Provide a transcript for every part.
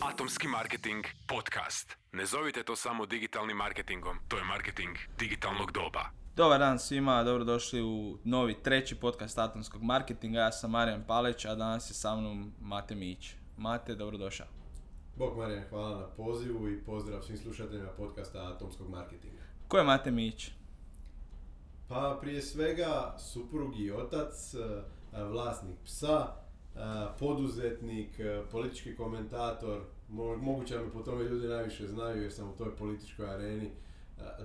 Atomski marketing podcast. Ne zovite to samo digitalnim marketingom, to je marketing digitalnog doba. Dobar dan svima, dobrodošli u novi treći podcast Atomskog marketinga. Ja sam Marijan Palić, a danas je sa mnom Mate Mić. Mate, dobrodošao. Bog Marijan, hvala na pozivu i pozdrav svim slušateljima podcasta Atomskog marketinga. Ko je Mate Mić? Pa prije svega suprug i otac, e, vlasnik psa, poduzetnik, politički komentator, mo- moguće da me po tome ljudi najviše znaju jer sam u toj političkoj areni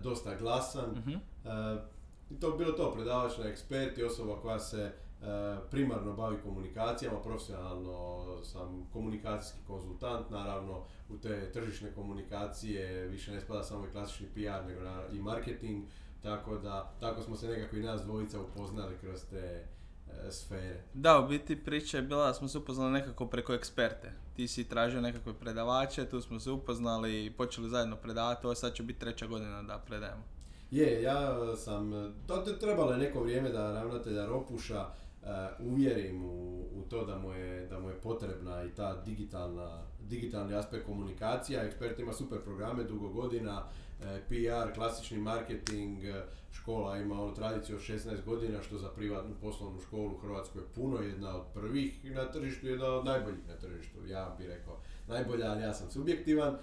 dosta glasan. I to bilo to, predavač na ekspert i osoba koja se primarno bavi komunikacijama, profesionalno sam komunikacijski konzultant, naravno u te tržišne komunikacije više ne spada samo i klasični PR nego i marketing, tako da tako smo se nekako i nas dvojica upoznali kroz te sfere. Da, u biti priča je bila da smo se upoznali nekako preko eksperte. Ti si tražio nekakve predavače, tu smo se upoznali i počeli zajedno predavati. Ovo sad će biti treća godina da predajemo. Je, ja sam, to te trebalo je neko vrijeme da ravnatelja Ropuša e, uvjerim u, u to da mu, je, da mu je potrebna i ta digitalna, digitalni aspekt komunikacija. Ekspert ima super programe dugo godina, e, PR, klasični marketing, e, škola ima onu tradiciju od 16 godina što za privatnu poslovnu školu u Hrvatskoj je puno, jedna od prvih na tržištu, jedna od najboljih na tržištu, ja bih rekao najbolja, ali ja sam subjektivan. E,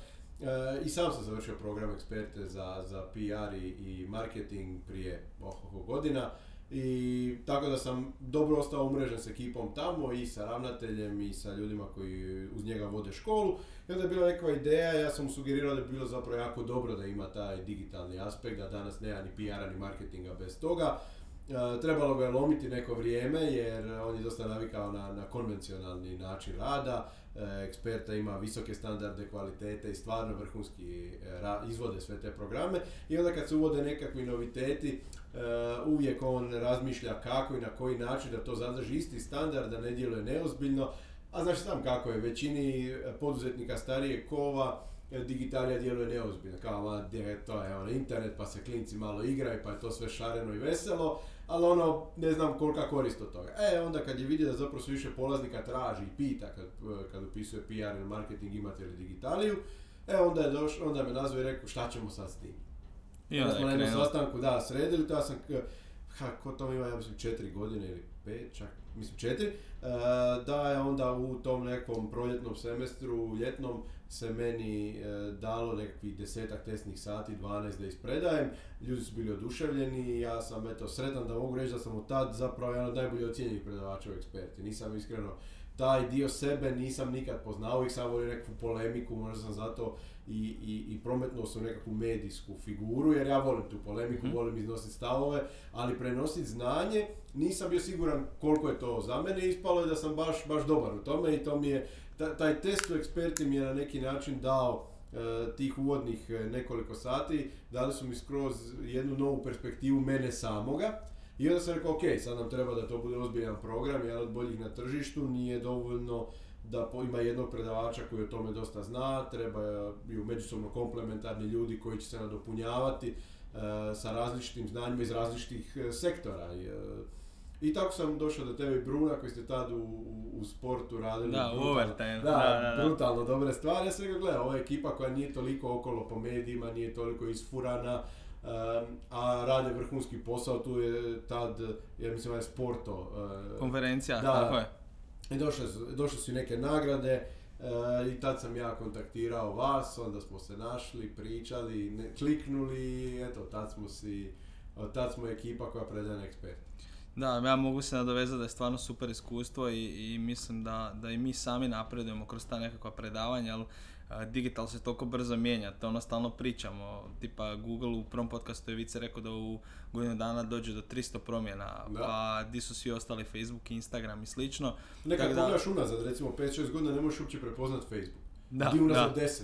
I sam sam završio program eksperte za, za PR i, i marketing prije oh, godina i tako da sam dobro ostao umrežen s ekipom tamo i sa ravnateljem i sa ljudima koji uz njega vode školu. I onda je bila neka ideja, ja sam mu sugerirao da bi bilo zapravo jako dobro da ima taj digitalni aspekt, da danas nema ni PR-a ni marketinga bez toga. E, trebalo ga je lomiti neko vrijeme jer on je dosta navikao na, na konvencionalni način rada, e, eksperta ima visoke standarde kvalitete i stvarno vrhunski e, izvode sve te programe. I onda kad se uvode nekakvi noviteti uvijek on razmišlja kako i na koji način da to zadrži isti standard, da ne djeluje neozbiljno, a znaš sam kako je, većini e, poduzetnika starije kova e, digitalija djeluje neozbiljno, kao ma, to je ono, internet pa se klinci malo igraju pa je to sve šareno i veselo, ali ono, ne znam kolika korist od toga. E, onda kad je vidio da zapravo sve više polaznika traži i pita kad, kad upisuje PR ili marketing imate li digitaliju, e, onda je došao, onda me nazvao i rekao šta ćemo sad s tim. I onda smo na jednom sastanku, da, sredili to, ja sam, k- ha, ko to ima, ja mislim, četiri godine ili pet, čak, mislim četiri, e, da je onda u tom nekom proljetnom semestru, ljetnom, se meni e, dalo nekakvih desetak testnih sati, 12 da ispredajem, ljudi su bili oduševljeni ja sam eto sretan da mogu reći da sam od tad zapravo jedan od najbolje ocijenjenih predavača u eksperti. Nisam iskreno taj dio sebe nisam nikad poznao, uvijek sam volio nekakvu polemiku, možda sam zato i, i, i prometnuo sam nekakvu medijsku figuru, jer ja volim tu polemiku, Mhm. volim iznositi stavove, ali prenositi znanje, nisam bio siguran koliko je to za mene, ispalo je da sam baš, baš dobar u tome i to mi je, ta- taj test u eksperti mi je na neki način dao e, tih uvodnih e, nekoliko sati, dali su mi skroz jednu novu perspektivu mene samoga, i onda sam rekao, ok, sad nam treba da to bude ozbiljan program, jedan od boljih na tržištu, nije dovoljno da ima jednog predavača koji o tome dosta zna, trebaju međusobno komplementarni ljudi koji će se nadopunjavati e, sa različitim znanjima iz različitih e, sektora. I, e, I tako sam došao do tebe i Bruna koji ste tad u, u, u sportu radili. Da, brutalno- Da, da, da, da. brutalno dobre stvari. Ja sam je ekipa koja nije toliko okolo po medijima, nije toliko isfurana, Um, a rade vrhunski posao, tu je tad, ja mislim, je Sporto. uh, Konferencija, Da. tako je. I došle, došle su i neke nagrade uh, i tad sam ja kontaktirao vas, onda smo se našli, pričali, ne, kliknuli i eto, tad smo si, tad smo ekipa koja predaje na ekspert. Da, ja mogu se nadovezati da je stvarno super iskustvo i, i mislim da, da i mi sami napredujemo kroz ta nekakva predavanja, ali digital se toliko brzo mijenja, to ono stalno pričamo, tipa Google u prvom podcastu je Vice rekao da u godinu dana dođe do 300 promjena, Da. pa di su svi ostali Facebook, Instagram i slično. Nekad da- pogledaš unazad, recimo 5-6 godina ne možeš uopće prepoznat Facebook. Da, Di unazad da. 10.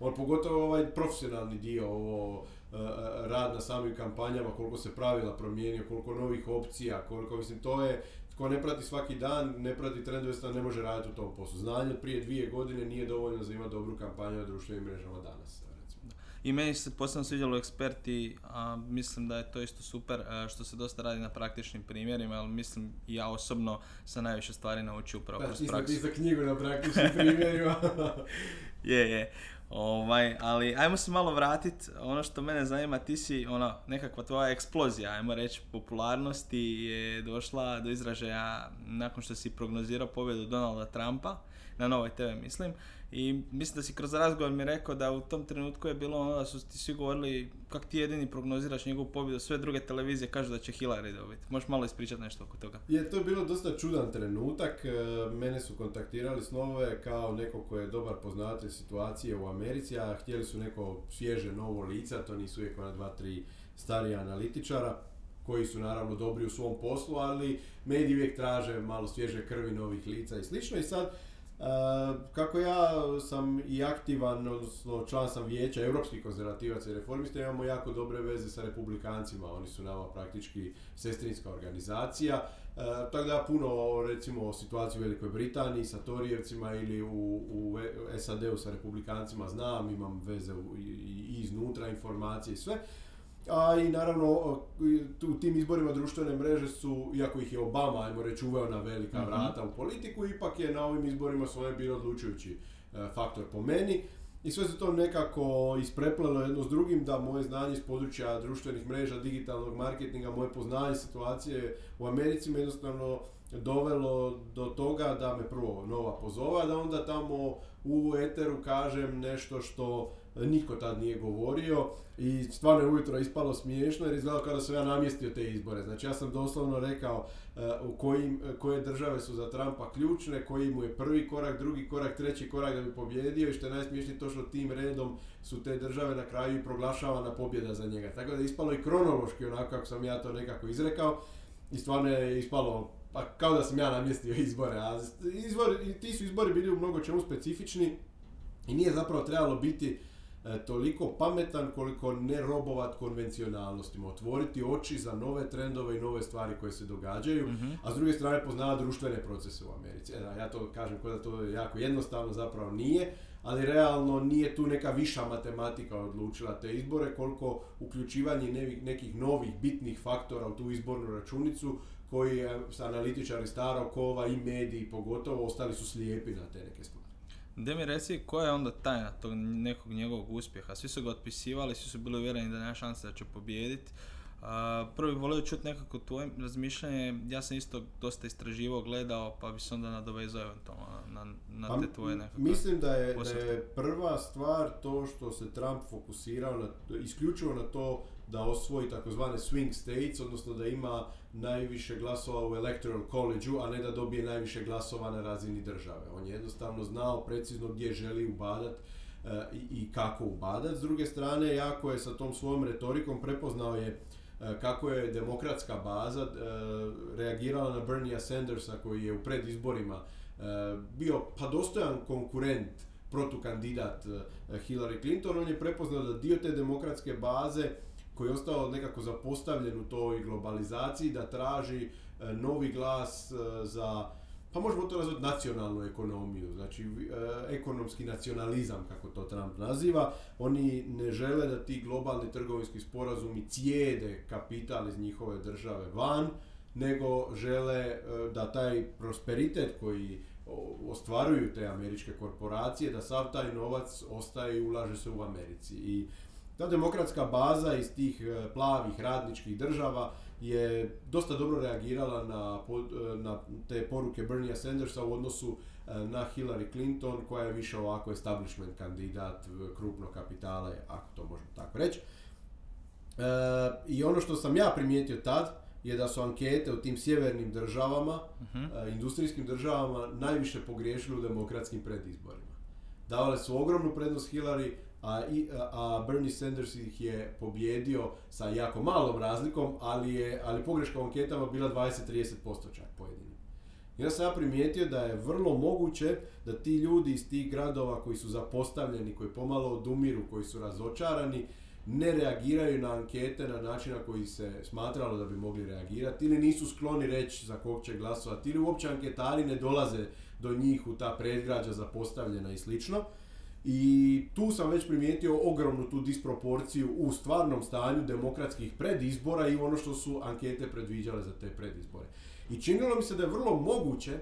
On pogotovo ovaj profesionalni dio, ovo e, e, rad na samim kampanjama, koliko se pravila promijenio, koliko novih opcija, koliko, mislim, to je, tko ne prati svaki dan, ne prati trendove, ne može raditi u tom poslu. Znanje od prije dvije godine nije dovoljno za imati dobru kampanju na društvenim mrežama danas. Recimo. I meni se posebno svidjelo eksperti, a mislim da je to isto super e, što se dosta radi na praktičnim primjerima, ali mislim ja osobno sam najviše stvari naučio upravo kroz ti praksu. pisao knjigu na praktičnim primjerima. je, je. Ovaj, ali ajmo se malo vratiti, ono što mene zanima, ti si ono, nekakva tvoja eksplozija, ajmo reći, popularnosti je došla do izražaja nakon što si prognozirao pobjedu Donalda Trumpa, na Novoj TV mislim, i mislim da si kroz razgovor mi rekao da u tom trenutku je bilo ono da su ti svi govorili kako ti jedini prognoziraš njegovu pobjedu, sve druge televizije kažu da će Hillary dobiti. Možeš malo ispričati nešto oko toga? Je, to je bilo dosta čudan trenutak. E, mene su kontaktirali s Nove kao neko ko je dobar poznatelj situacije u Americi, a htjeli su neko svježe novo lica, to nisu uvijek ona dva, tri starija analitičara koji su naravno dobri u svom poslu, ali mediji uvijek traže malo svježe krvi novih lica i slično. I sad kako ja sam i aktivan, odnosno član sam vijeća europskih konzervativaca i reformista, imamo jako dobre veze sa republikancima, oni su nama praktički sestrinska organizacija, uh, tako da puno recimo o situaciji u Velikoj Britaniji sa Torijevcima ili u, u SAD-u sa republikancima znam, imam veze i, i iznutra informacije i sve. A i naravno u tim izborima društvene mreže su, iako ih je Obama, ajmo reći, uveo na velika mhm. vrata u politiku, ipak je na ovim izborima svoje bilo odlučujući e, faktor po meni. I sve se to nekako ispreplelo jedno s drugim da moje znanje iz područja društvenih mreža, digitalnog marketinga, moje poznanje situacije u Americi me jednostavno dovelo do toga da me prvo nova pozova, da onda tamo u eteru kažem nešto što niko tad nije govorio i stvarno je ujutro ispalo smiješno jer izgledalo kao da sam ja namjestio te izbore. Znači ja sam doslovno rekao eh, u kojim, koje države su za Trumpa ključne, koji mu je prvi korak, drugi korak, treći korak da bi pobjedio i što je najsmiješnije to što tim redom su te države na kraju i proglašavana pobjeda za njega. Tako da je ispalo i kronološki onako kako sam ja to nekako izrekao i stvarno je ispalo pa kao da sam ja namjestio izbore, a ti su izbori bili u mnogo čemu specifični i nije zapravo trebalo biti E, toliko pametan koliko ne robovat konvencionalnostima, otvoriti oči za nove trendove i nove stvari koje se događaju, mhm. a s druge strane poznava društvene procese u Americi. E, ja to kažem kao da to je jako jednostavno, zapravo nije, ali realno nije tu neka viša matematika odlučila te izbore, koliko uključivanje nekih novih bitnih faktora u tu izbornu računicu koji analitičari starog kova i mediji pogotovo ostali su slijepi na te neke stvari. Da mi reci, koja je onda tajna tog nekog njegovog uspjeha? Svi su ga otpisivali, svi su bili uvjereni da nema šanse da će pobijediti. Uh, prvo bih volio čuti nekako tvoje razmišljanje, ja sam isto dosta istraživao, gledao, pa bi se onda nadovezao eventualno na, na pa te tvoje nekakve Mislim da je, da je prva stvar to što se Trump fokusirao na, isključivo na to da osvoji takozvane swing states, odnosno da ima najviše glasova u electoral college a ne da dobije najviše glasova na razini države. On je jednostavno znao precizno gdje želi ubadat e, i, kako ubadat. S druge strane, jako je sa tom svojom retorikom prepoznao je e, kako je demokratska baza e, reagirala na Bernie Sandersa koji je u predizborima bio pa dostojan konkurent protukandidat Hillary Clinton, on je prepoznao da dio te demokratske baze koji je ostao nekako zapostavljen u toj globalizaciji, da traži e, novi glas e, za, pa možemo to nazvati nacionalnu ekonomiju, znači e, ekonomski nacionalizam, kako to Trump naziva. Oni ne žele da ti globalni trgovinski sporazumi cijede kapital iz njihove države van, nego žele da taj prosperitet koji ostvaruju te američke korporacije, da sav taj novac ostaje i ulaže se u Americi. I ta demokratska baza iz tih e, plavih radničkih država je dosta dobro reagirala na, e, na te poruke Bernie Sandersa u odnosu e, na Hillary Clinton koja je više ovako establishment kandidat krupnog kapitala, ako to možemo tako reći. I ono što sam ja primijetio tad je da su ankete u tim sjevernim državama, uh industrijskim državama, najviše pogriješili u demokratskim predizborima. Davale su ogromnu prednost Hillary, a, a Bernie Sanders ih je pobjedio sa jako malom razlikom, ali je ali pogreška u anketama bila 20-30% čak pojedini. Ja sam ja primijetio da je vrlo moguće da ti ljudi iz tih gradova koji su zapostavljeni, koji pomalo odumiru, koji su razočarani, ne reagiraju na ankete na način na koji se smatralo da bi mogli reagirati ili nisu skloni reći za kog će glasovati ili uopće anketari ne dolaze do njih u ta predgrađa zapostavljena i slično. I tu sam već primijetio ogromnu tu disproporciju u stvarnom stanju demokratskih predizbora i ono što su ankete predviđale za te predizbore. I činilo mi se da je vrlo moguće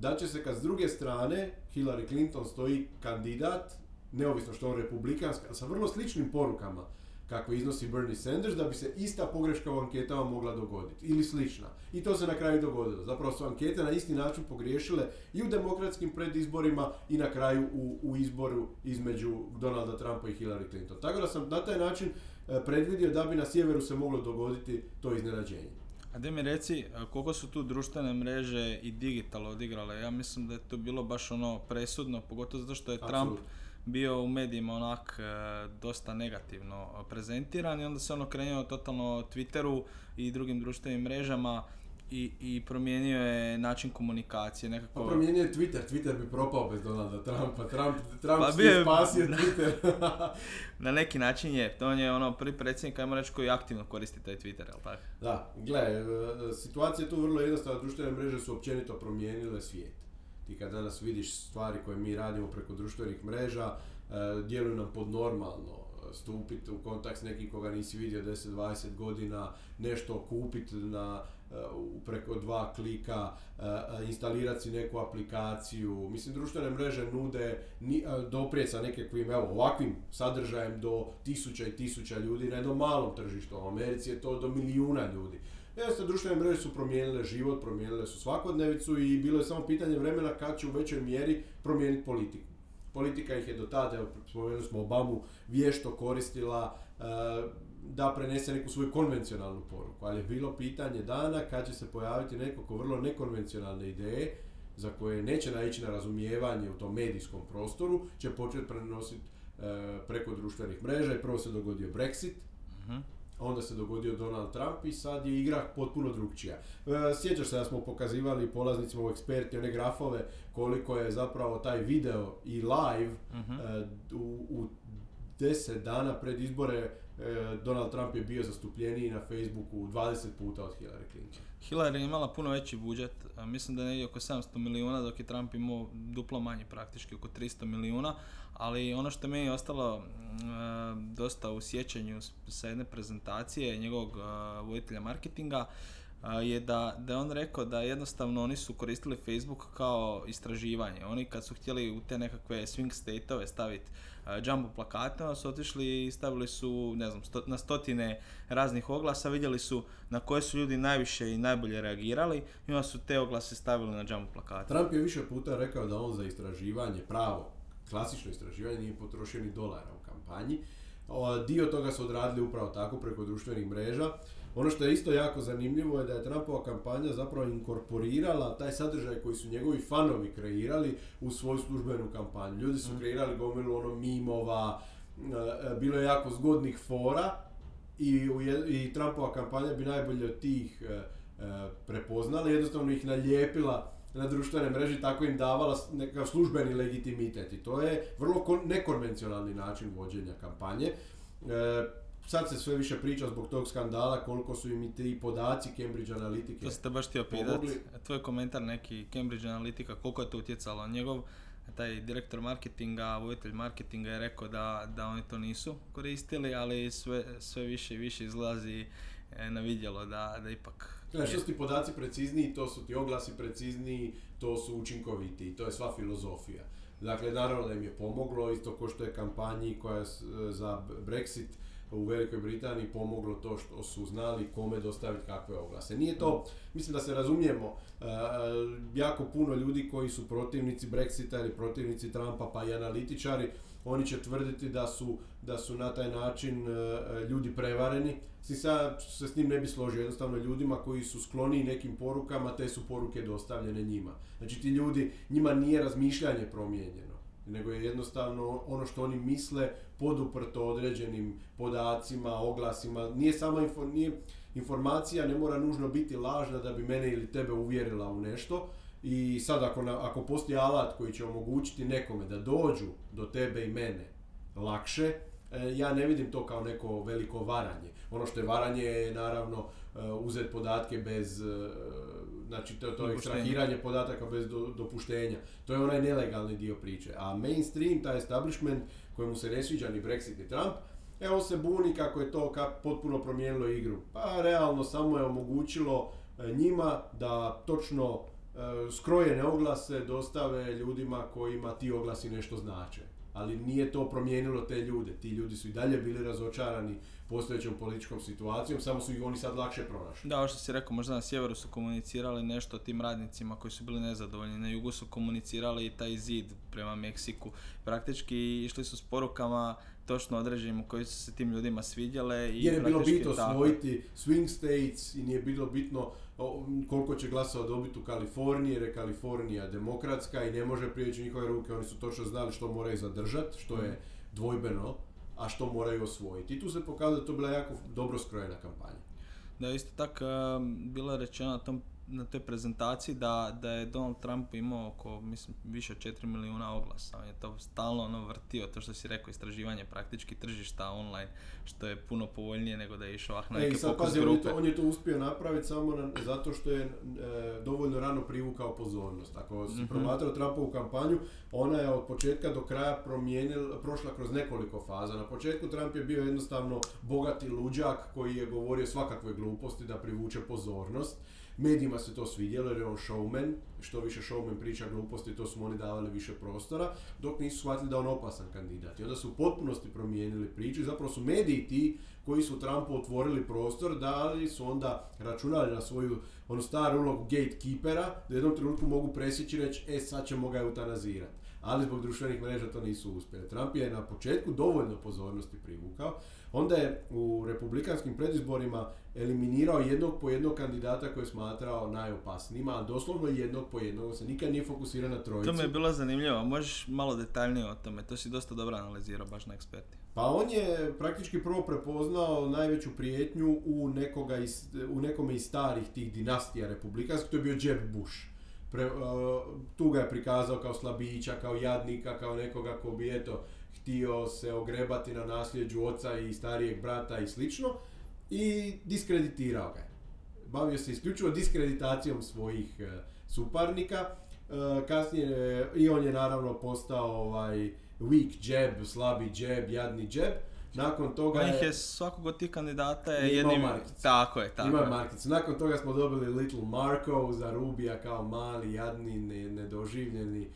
da će se kad s druge strane Hillary Clinton stoji kandidat neovisno što on republikanska, sa vrlo sličnim porukama kako iznosi Bernie Sanders, da bi se ista pogreška u anketama mogla dogoditi. Ili slična. I to se na kraju dogodilo. Zapravo su ankete na isti način pogriješile i u demokratskim predizborima i na kraju u, u izboru između Donalda Trumpa i Hillary Clinton. Tako da sam na taj način e, predvidio da bi na sjeveru se moglo dogoditi to iznenađenje. A da mi reci, koliko su tu društvene mreže i digital odigrale? Ja mislim da je to bilo baš ono presudno, pogotovo zato što je Trump bio u medijima onak e, dosta negativno prezentiran i onda se ono krenuo totalno Twitteru i drugim društvenim mrežama i, i promijenio je način komunikacije nekako... Pa promijenio je Twitter, Twitter bi propao bez Donalda Trumpa, Trump, Trump pa je spasio Twitter. na neki način je, to on je ono prvi predsjednik, ajmo reći, koji aktivno koristi taj Twitter, jel tako? Da, gle, e, situacija je tu vrlo jednostavna, društvene mreže su općenito promijenile svijet. Ti kad danas vidiš stvari koje mi radimo preko društvenih mreža, e, djeluju nam podnormalno stupiti u kontakt s nekim koga nisi vidio 10-20 godina, nešto kupiti na preko dva klika, instalirati si neku aplikaciju. Mislim, društvene mreže nude doprijeti sa nekakvim, evo, ovakvim sadržajem do tisuća i tisuća ljudi na jednom malom tržištu. U Americi je to do milijuna ljudi. Jasno, društvene mreže su promijenile život, promijenile su svakodnevicu i bilo je samo pitanje vremena kad će u većoj mjeri promijeniti politiku. Politika ih je do tada, spomenuli smo Obamu, vješto koristila da prenese neku svoju konvencionalnu poruku, ali je bilo pitanje dana kad će se pojaviti neko ko vrlo nekonvencionalne ideje za koje neće naići na razumijevanje u tom medijskom prostoru, će početi prenositi e, preko društvenih mreža i prvo se dogodio Brexit, uh onda se dogodio Donald Trump i sad je igra potpuno drugčija. E, sjećaš se da smo pokazivali polaznicima u eksperti one grafove koliko je zapravo taj video i live uh u, u deset dana pred izbore E, Donald Trump je bio zastupljeniji na Facebooku 20 puta od Hillary Clinton. Hillary je imala puno veći budžet, mislim da je negdje oko 700 milijuna, dok je Trump imao duplo manje, praktički oko 300 milijuna, ali ono što meni je ostalo dosta u sjećanju sa jedne prezentacije njegovog voditelja marketinga, je da, da je on rekao da jednostavno oni su koristili Facebook kao istraživanje. Oni kad su htjeli u te nekakve swing state-ove staviti jumbo plakate, onda su otišli i stavili su, ne znam, na stotine raznih oglasa, vidjeli su na koje su ljudi najviše i najbolje reagirali i onda su te oglase stavili na jumbo plakate. Trump je više puta rekao da on za istraživanje, pravo, klasično istraživanje nije potrošio ni dolara u kampanji. dio toga su odradili upravo tako preko društvenih mreža. Ono što je isto jako zanimljivo je da je Trumpova kampanja zapravo inkorporirala taj sadržaj koji su njegovi fanovi kreirali u svoju službenu kampanju. Ljudi su mm. kreirali gomilu ono mimova, e, bilo je jako zgodnih fora i, i Trumpova kampanja bi najbolje od tih e, e, prepoznala, jednostavno ih nalijepila na društvene mreži, tako im davala nekakav službeni legitimitet i to je vrlo nekonvencionalni način vođenja kampanje sad se sve više priča zbog tog skandala koliko su im i ti podaci Cambridge Analytica To ste baš htio pitati. Tvoj komentar neki Cambridge Analytica, koliko je to utjecalo? Njegov taj direktor marketinga, voditelj marketinga je rekao da, da oni to nisu koristili, ali sve, sve više i više izlazi e, na vidjelo da, da ipak... Znači, što su ti podaci precizniji, to su ti oglasi precizniji, to su učinkoviti, to je sva filozofija. Dakle, naravno da im je pomoglo, isto ko što je kampanji koja je za Brexit, u Velikoj Britaniji pomoglo to što su znali kome dostaviti kakve oglase. Nije to, mislim da se razumijemo, e, jako puno ljudi koji su protivnici Brexita ili protivnici Trumpa pa i analitičari, oni će tvrditi da su, da su na taj način e, ljudi prevareni. Si sad se s njim ne bi složio, jednostavno ljudima koji su skloniji nekim porukama, te su poruke dostavljene njima. Znači ti ljudi, njima nije razmišljanje promijenjeno nego je jednostavno ono što oni misle poduprto određenim podacima, oglasima. Nije samo info, nije, informacija ne mora nužno biti lažna da bi mene ili tebe uvjerila u nešto. I sad ako, ako postoji alat koji će omogućiti nekome da dođu do tebe i mene lakše, e, ja ne vidim to kao neko veliko varanje. Ono što je varanje je naravno e, uzeti podatke bez e, znači to, to je ekstrahiranje podataka bez dopuštenja. To je onaj nelegalni dio priče. A mainstream, taj establishment kojemu se ne sviđa ni Brexit ni Trump, e on se buni kako je to kak, potpuno promijenilo igru. Pa realno samo je omogućilo njima da točno skrojene oglase dostave ljudima kojima ti oglasi nešto znače. ali nije to promijenilo te ljude. Ti ljudi su i dalje bili razočarani postojećom političkom situacijom, samo su ih oni sad lakše pronašli. Da, ovo što si rekao, možda na sjeveru su komunicirali nešto tim radnicima koji su bili nezadovoljni, na jugu su komunicirali i taj zid prema Meksiku. Praktički išli su s porukama točno određenim koji su se tim ljudima svidjele. I Jer je bilo bitno tako. osvojiti swing states i nije bilo bitno koliko će glasova dobiti u Kaliforniji, jer je Kalifornija demokratska i ne može prijeći njihove ruke, oni su točno znali što moraju zadržati, što je dvojbeno, a što moraju osvojiti. I tu se pokazuje da to bila jako dobro skrojena kampanja. Da, isto tako bilo je rečeno na, tom, na toj prezentaciji da, da je Donald Trump imao oko, mislim, više od 4 milijuna oglasa. On je to stalno ono vrtio, to što si rekao, istraživanje praktički tržišta online, što je puno povoljnije nego da je išao ah, na E, neke i sad fokus pazi, on je, grupe. to, on je to uspio napraviti samo na- zato što je e, dovoljno rano privukao pozornost. Ako si Mhm. promatrao Trumpovu kampanju, ona je od početka do kraja promijenila, prošla kroz nekoliko faza. Na početku Trump je bio jednostavno bogati luđak koji je govorio svakakve gluposti da privuče pozornost. Medijima se to svidjelo jer je on showman, što više showman priča gluposti, to su oni davali više prostora, dok nisu shvatili da on opasan kandidat. I onda su u potpunosti promijenili priču i zapravo su mediji ti koji su Trumpu otvorili prostor, da li su onda računali na svoju onu staru ulogu gatekeepera, da jednom trenutku mogu presjeći i reći, e sad ćemo ga eutanazirati. Ali zbog društvenih mreža to nisu uspjeli. Trump je na početku dovoljno pozornosti privukao, onda je u republikanskim predizborima eliminirao jednog po jednog kandidata koje je smatrao najopasnijima, ali doslovno jednog po jednog, se nikad nije fokusirao na trojicu. To mi je bilo zanimljivo, možeš malo detaljnije o tome, to si dosta dobro analizirao baš na eksperti. Pa on je praktički prvo prepoznao najveću prijetnju u, nekoga iz, u nekome iz starih tih dinastija republikanskih, to je bio Jeb Bush. Pre, uh, tu ga je prikazao kao slabića, kao jadnika, kao nekoga ko bi eto htio se ogrebati na nasljeđu oca i starijeg brata i slično i diskreditirao ga je. Bavio se isključivo diskreditacijom svojih uh, suparnika. Uh, kasnije i on je naravno postao ovaj weak jab, slabi jab, jadni jab. Nakon toga On ih je svakog od tih kandidata je jednim... markicu. Tako je, tako Ima je. markicu. Nakon toga smo dobili Little Marko za Rubija kao mali, jadni, ne, nedoživljeni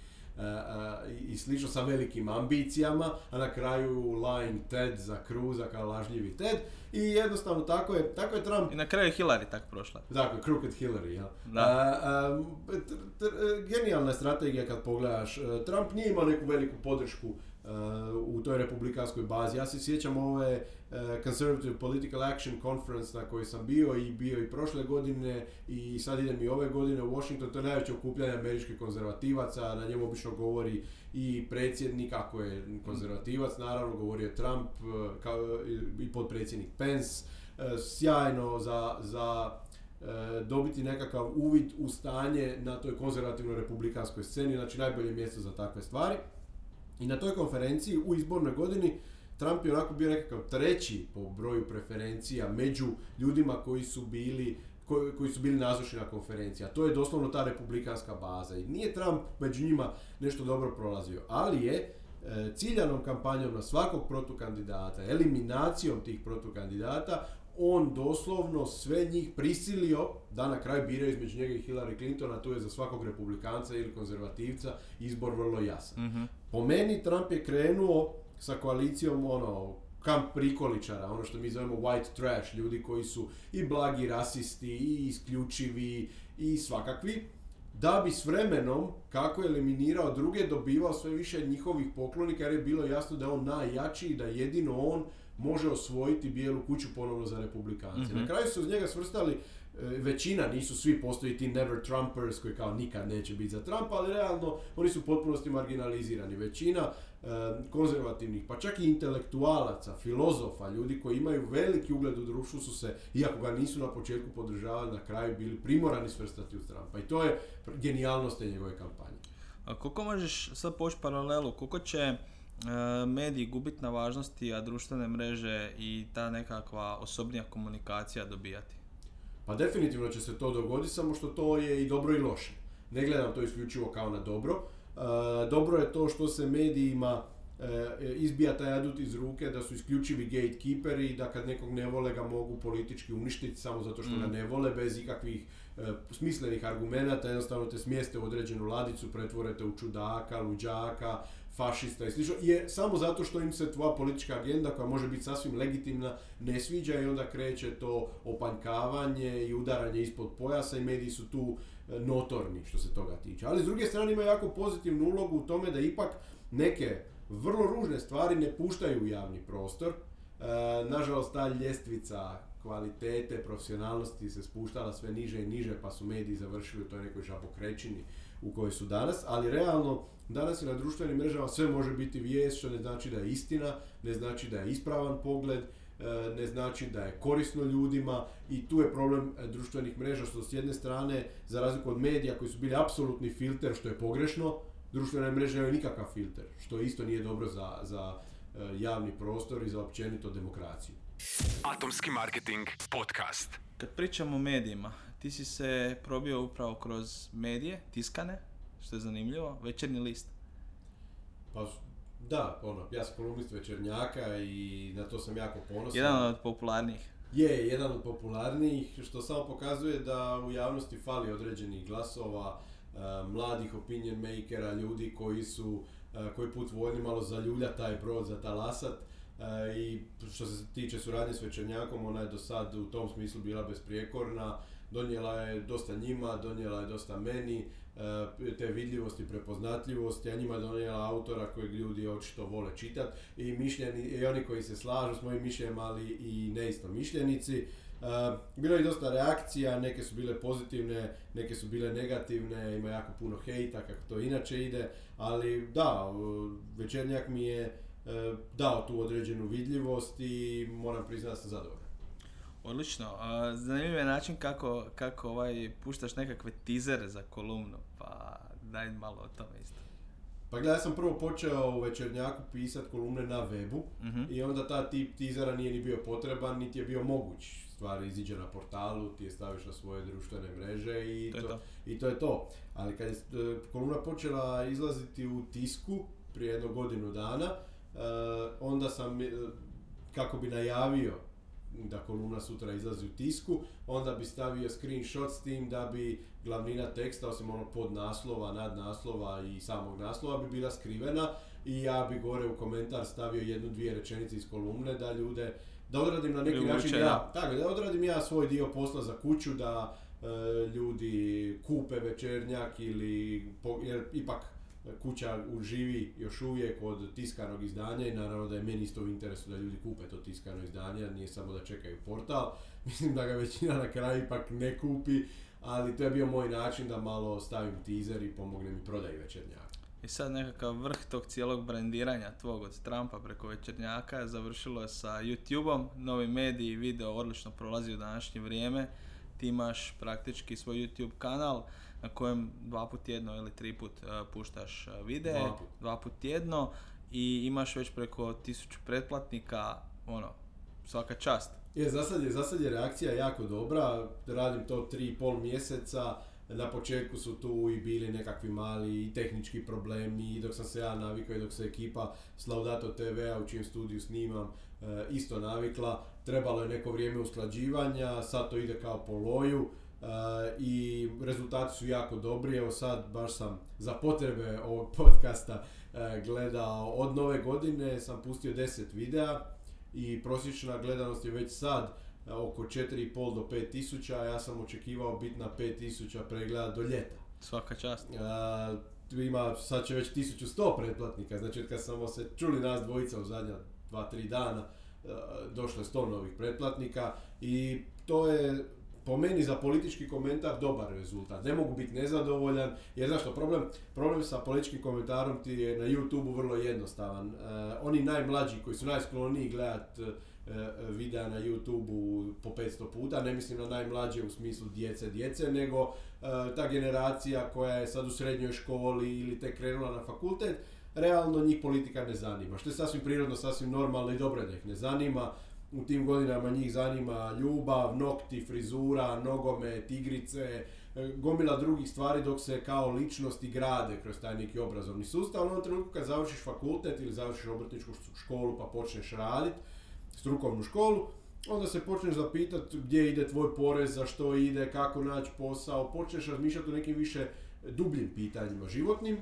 i- i slično sa velikim ambicijama, a na kraju Lying Ted za Cruza kao lažljivi Ted. I jednostavno tako je, tako je Trump I na kraju je Hillary tak prošla. Dakle, Crooked Hillary, jel? Da. A, tr- genijalna strategija kad pogledaš. E, Trump nije imao neku veliku podršku e, u toj republikanskoj bazi. Ja se sjećam ove e, Conservative Political Action Conference na kojoj sam bio i bio i prošle godine i sad idem i ove godine u Washington. To je najveće okupljanje američkih konzervativaca. Na njemu obično govori i predsjednik, ako je konzervativac, naravno, govori je Trump e, kao i- potpredsjednik Pence. E, sjajno za, za dobiti nekakav uvid u stanje na toj konzervativnoj republikanskoj sceni, znači najbolje mjesto za takve stvari. I na toj konferenciji u izbornoj godini Trump je onako bio nekakav treći po broju preferencija među ljudima koji su bili koji, su bili nazočni na konferenciji, a to je doslovno ta republikanska baza. I nije Trump među njima nešto dobro prolazio, ali je e, ciljanom kampanjom na svakog protukandidata, eliminacijom tih protukandidata, on doslovno sve njih prisilio da na kraju biraju između njega i Hillary Clintona, tu je za svakog republikanca ili konzervativca izbor vrlo jasan. Mhm. Po meni Trump je krenuo sa koalicijom ono kamp prikoličara, ono što mi zovemo white trash, ljudi koji su i blagi rasisti, i isključivi, i svakakvi, da bi s vremenom, kako je eliminirao druge, dobivao sve više njihovih poklonika, jer je bilo jasno da je on najjači i da jedino on može osvojiti bijelu kuću ponovno za republikance. Mhm. Na kraju su uz njega svrstali e, većina, nisu svi, postoji ti never Trumpers koji kao nikad neće biti za Trumpa, ali realno oni su u potpunosti marginalizirani. Većina e, konzervativnih, pa čak i intelektualaca, filozofa, ljudi koji imaju veliki ugled u društvu su se, iako ga nisu na početku podržavali, na kraju bili primorani svrstati uz Trumpa. I to je genijalnost te njegove kampanje. A koliko možeš sad poći paralelu, koliko će mediji gubiti na važnosti, a društvene mreže i ta nekakva osobnija komunikacija dobijati? Pa definitivno će se to dogoditi, samo što to je i dobro i loše. Ne gledam to isključivo kao na dobro. E, dobro je to što se medijima e, izbija taj adut iz ruke, da su isključivi gatekeeperi i da kad nekog ne vole ga mogu politički uništiti samo zato što ga Mm. ne vole, bez ikakvih e, smislenih argumenata, jednostavno te smjeste u određenu ladicu, pretvorete u čudaka, luđaka, fašista i slično, je samo zato što im se tvoja politička agenda koja može biti sasvim legitimna ne sviđa i onda kreće to opanjkavanje i udaranje ispod pojasa i mediji su tu e, notorni što se toga tiče. Ali s druge strane ima jako pozitivnu ulogu u tome da ipak neke vrlo ružne stvari ne puštaju u javni prostor. E, nažalost, ta ljestvica kvalitete, profesionalnosti se spuštala sve niže i niže, pa su mediji završili u toj nekoj žabokrećini u kojoj su danas, ali realno danas je na društvenim mrežama sve može biti vijest, što ne znači da je istina, ne znači da je ispravan pogled, e, ne znači da je korisno ljudima i tu je problem e, društvenih mreža što s jedne strane, za razliku od medija koji su bili apsolutni filter, što je pogrešno, društvene mreže nemaju nikakav filter, što isto nije dobro za, za e, javni prostor i za općenito demokraciju. Atomski marketing podcast. Kad pričamo o medijima, ti si se probio upravo kroz medije, tiskane, što je zanimljivo, večernji list. Pa da, ono, ja sam kolumnist večernjaka i na to sam jako ponosan. Jedan od popularnijih. Je, jedan od popularnijih, što samo pokazuje da u javnosti fali određenih glasova, e, mladih opinion makera, ljudi koji su e, koji put voljni malo zaljuljati taj brod, za talasat. E, I što se tiče suradnje s Večernjakom, ona je do sad u tom smislu bila besprijekorna. Donijela je dosta njima, donijela je dosta meni, te vidljivosti, prepoznatljivosti, a njima je donijela autora kojeg ljudi očito vole čitati i mišljeni, i oni koji se slažu s mojim mišljenjem, ali i neisto mišljenici. Uh, bilo je dosta reakcija, neke su bile pozitivne, neke su bile negativne, ima jako puno hejta kako to inače ide, ali da, večernjak mi je E, dao tu određenu vidljivost i moram priznati da sam zadovoljan. Odlično. Zanimljiv je način kako, kako ovaj, puštaš nekakve tizere za kolumnu, pa daj malo o tome isto. Pa gledaj, ja sam prvo počeo u Večernjaku pisat kolumne na webu Mhm. i onda ta tip tizera nije ni bio potreban, niti je bio moguć. Stvari iziđe na portalu, ti je staviš na svoje društvene mreže i To je to. i to je to. Ali kad je e, kolumna počela izlaziti u tisku prije jedno godinu dana, e, onda sam, e, kako bi najavio da kolumna sutra izlazi u tisku, onda bi stavio screenshot s tim da bi glavnina teksta, osim onog podnaslova, nadnaslova i samog naslova bi bila skrivena i ja bi gore u komentar stavio jednu, dvije rečenice iz kolumne da ljude, da odradim na neki način da. ja, tako, da odradim ja svoj dio posla za kuću, da e, ljudi kupe večernjak ili, po- jer ipak kuća živi još uvijek od tiskanog izdanja i naravno da je meni isto u interesu da ljudi kupe to tiskano izdanje, nije samo da čekaju portal. Mislim da ga većina na kraju ipak ne kupi, ali to je bio moj način da malo stavim teaser i pomognem i prodaji večernjaka. I sad nekakav vrh tog cijelog brandiranja tvog od Trumpa preko večernjaka završilo je sa YouTube-om, novi mediji, video odlično prolazi u današnje vrijeme. Ti imaš praktički svoj YouTube kanal na kojem dva put tjedno ili tri put uh, puštaš uh, videe, Dva put. dva put tjedno i imaš već preko tisuću pretplatnika, ono, svaka čast. Je, za sad je, za sad je reakcija jako dobra, radim to tri i pol mjeseca, na početku su tu i bili nekakvi mali i tehnički problemi i dok sam se ja navikao i dok se ekipa s Laudato TV-a u čijem studiju snimam e, isto navikla, trebalo je neko vrijeme usklađivanja, sad to ide kao po loju e, i rezultati su jako dobri, evo sad baš sam za potrebe ovog podcasta e, gledao. Od nove godine, sam pustio 10 videa, i prosječna gledanost je već sad e, oko 4,5 do 5 tisuća, a ja sam očekivao biti na 5 tisuća pregleda do ljeta. Svaka čast. A, tu ima, sad će već 1100 pretplatnika, znači kad smo se čuli nas dvojica u zadnja 2-3 dana, e, došlo je 100 novih pretplatnika i to je po meni za politički komentar dobar rezultat. Ne mogu biti nezadovoljan, jer zašto problem, problem sa političkim komentarom ti je na YouTube vrlo jednostavan. E, oni najmlađi koji su najskloniji gledat e, videa na YouTube po 500 puta, ne mislim na najmlađe u smislu djece djece, nego e, ta generacija koja je sad u srednjoj školi ili tek krenula na fakultet, realno njih politika ne zanima. Što je sasvim prirodno, sasvim normalno i dobro da ih ne zanima. U tim godinama njih zanima ljubav, nokti, frizura, nogomet, igrice, e, gomila drugih stvari dok se kao ličnosti grade kroz taj neki obrazovni sustav. U onom trenutku kad završiš fakultet ili završiš obrtničku školu pa počneš raditi, strukovnu školu, onda se počneš zapitati gdje ide tvoj porez, za što ide, kako naći posao, počneš razmišljati o nekim više dubljim pitanjima životnim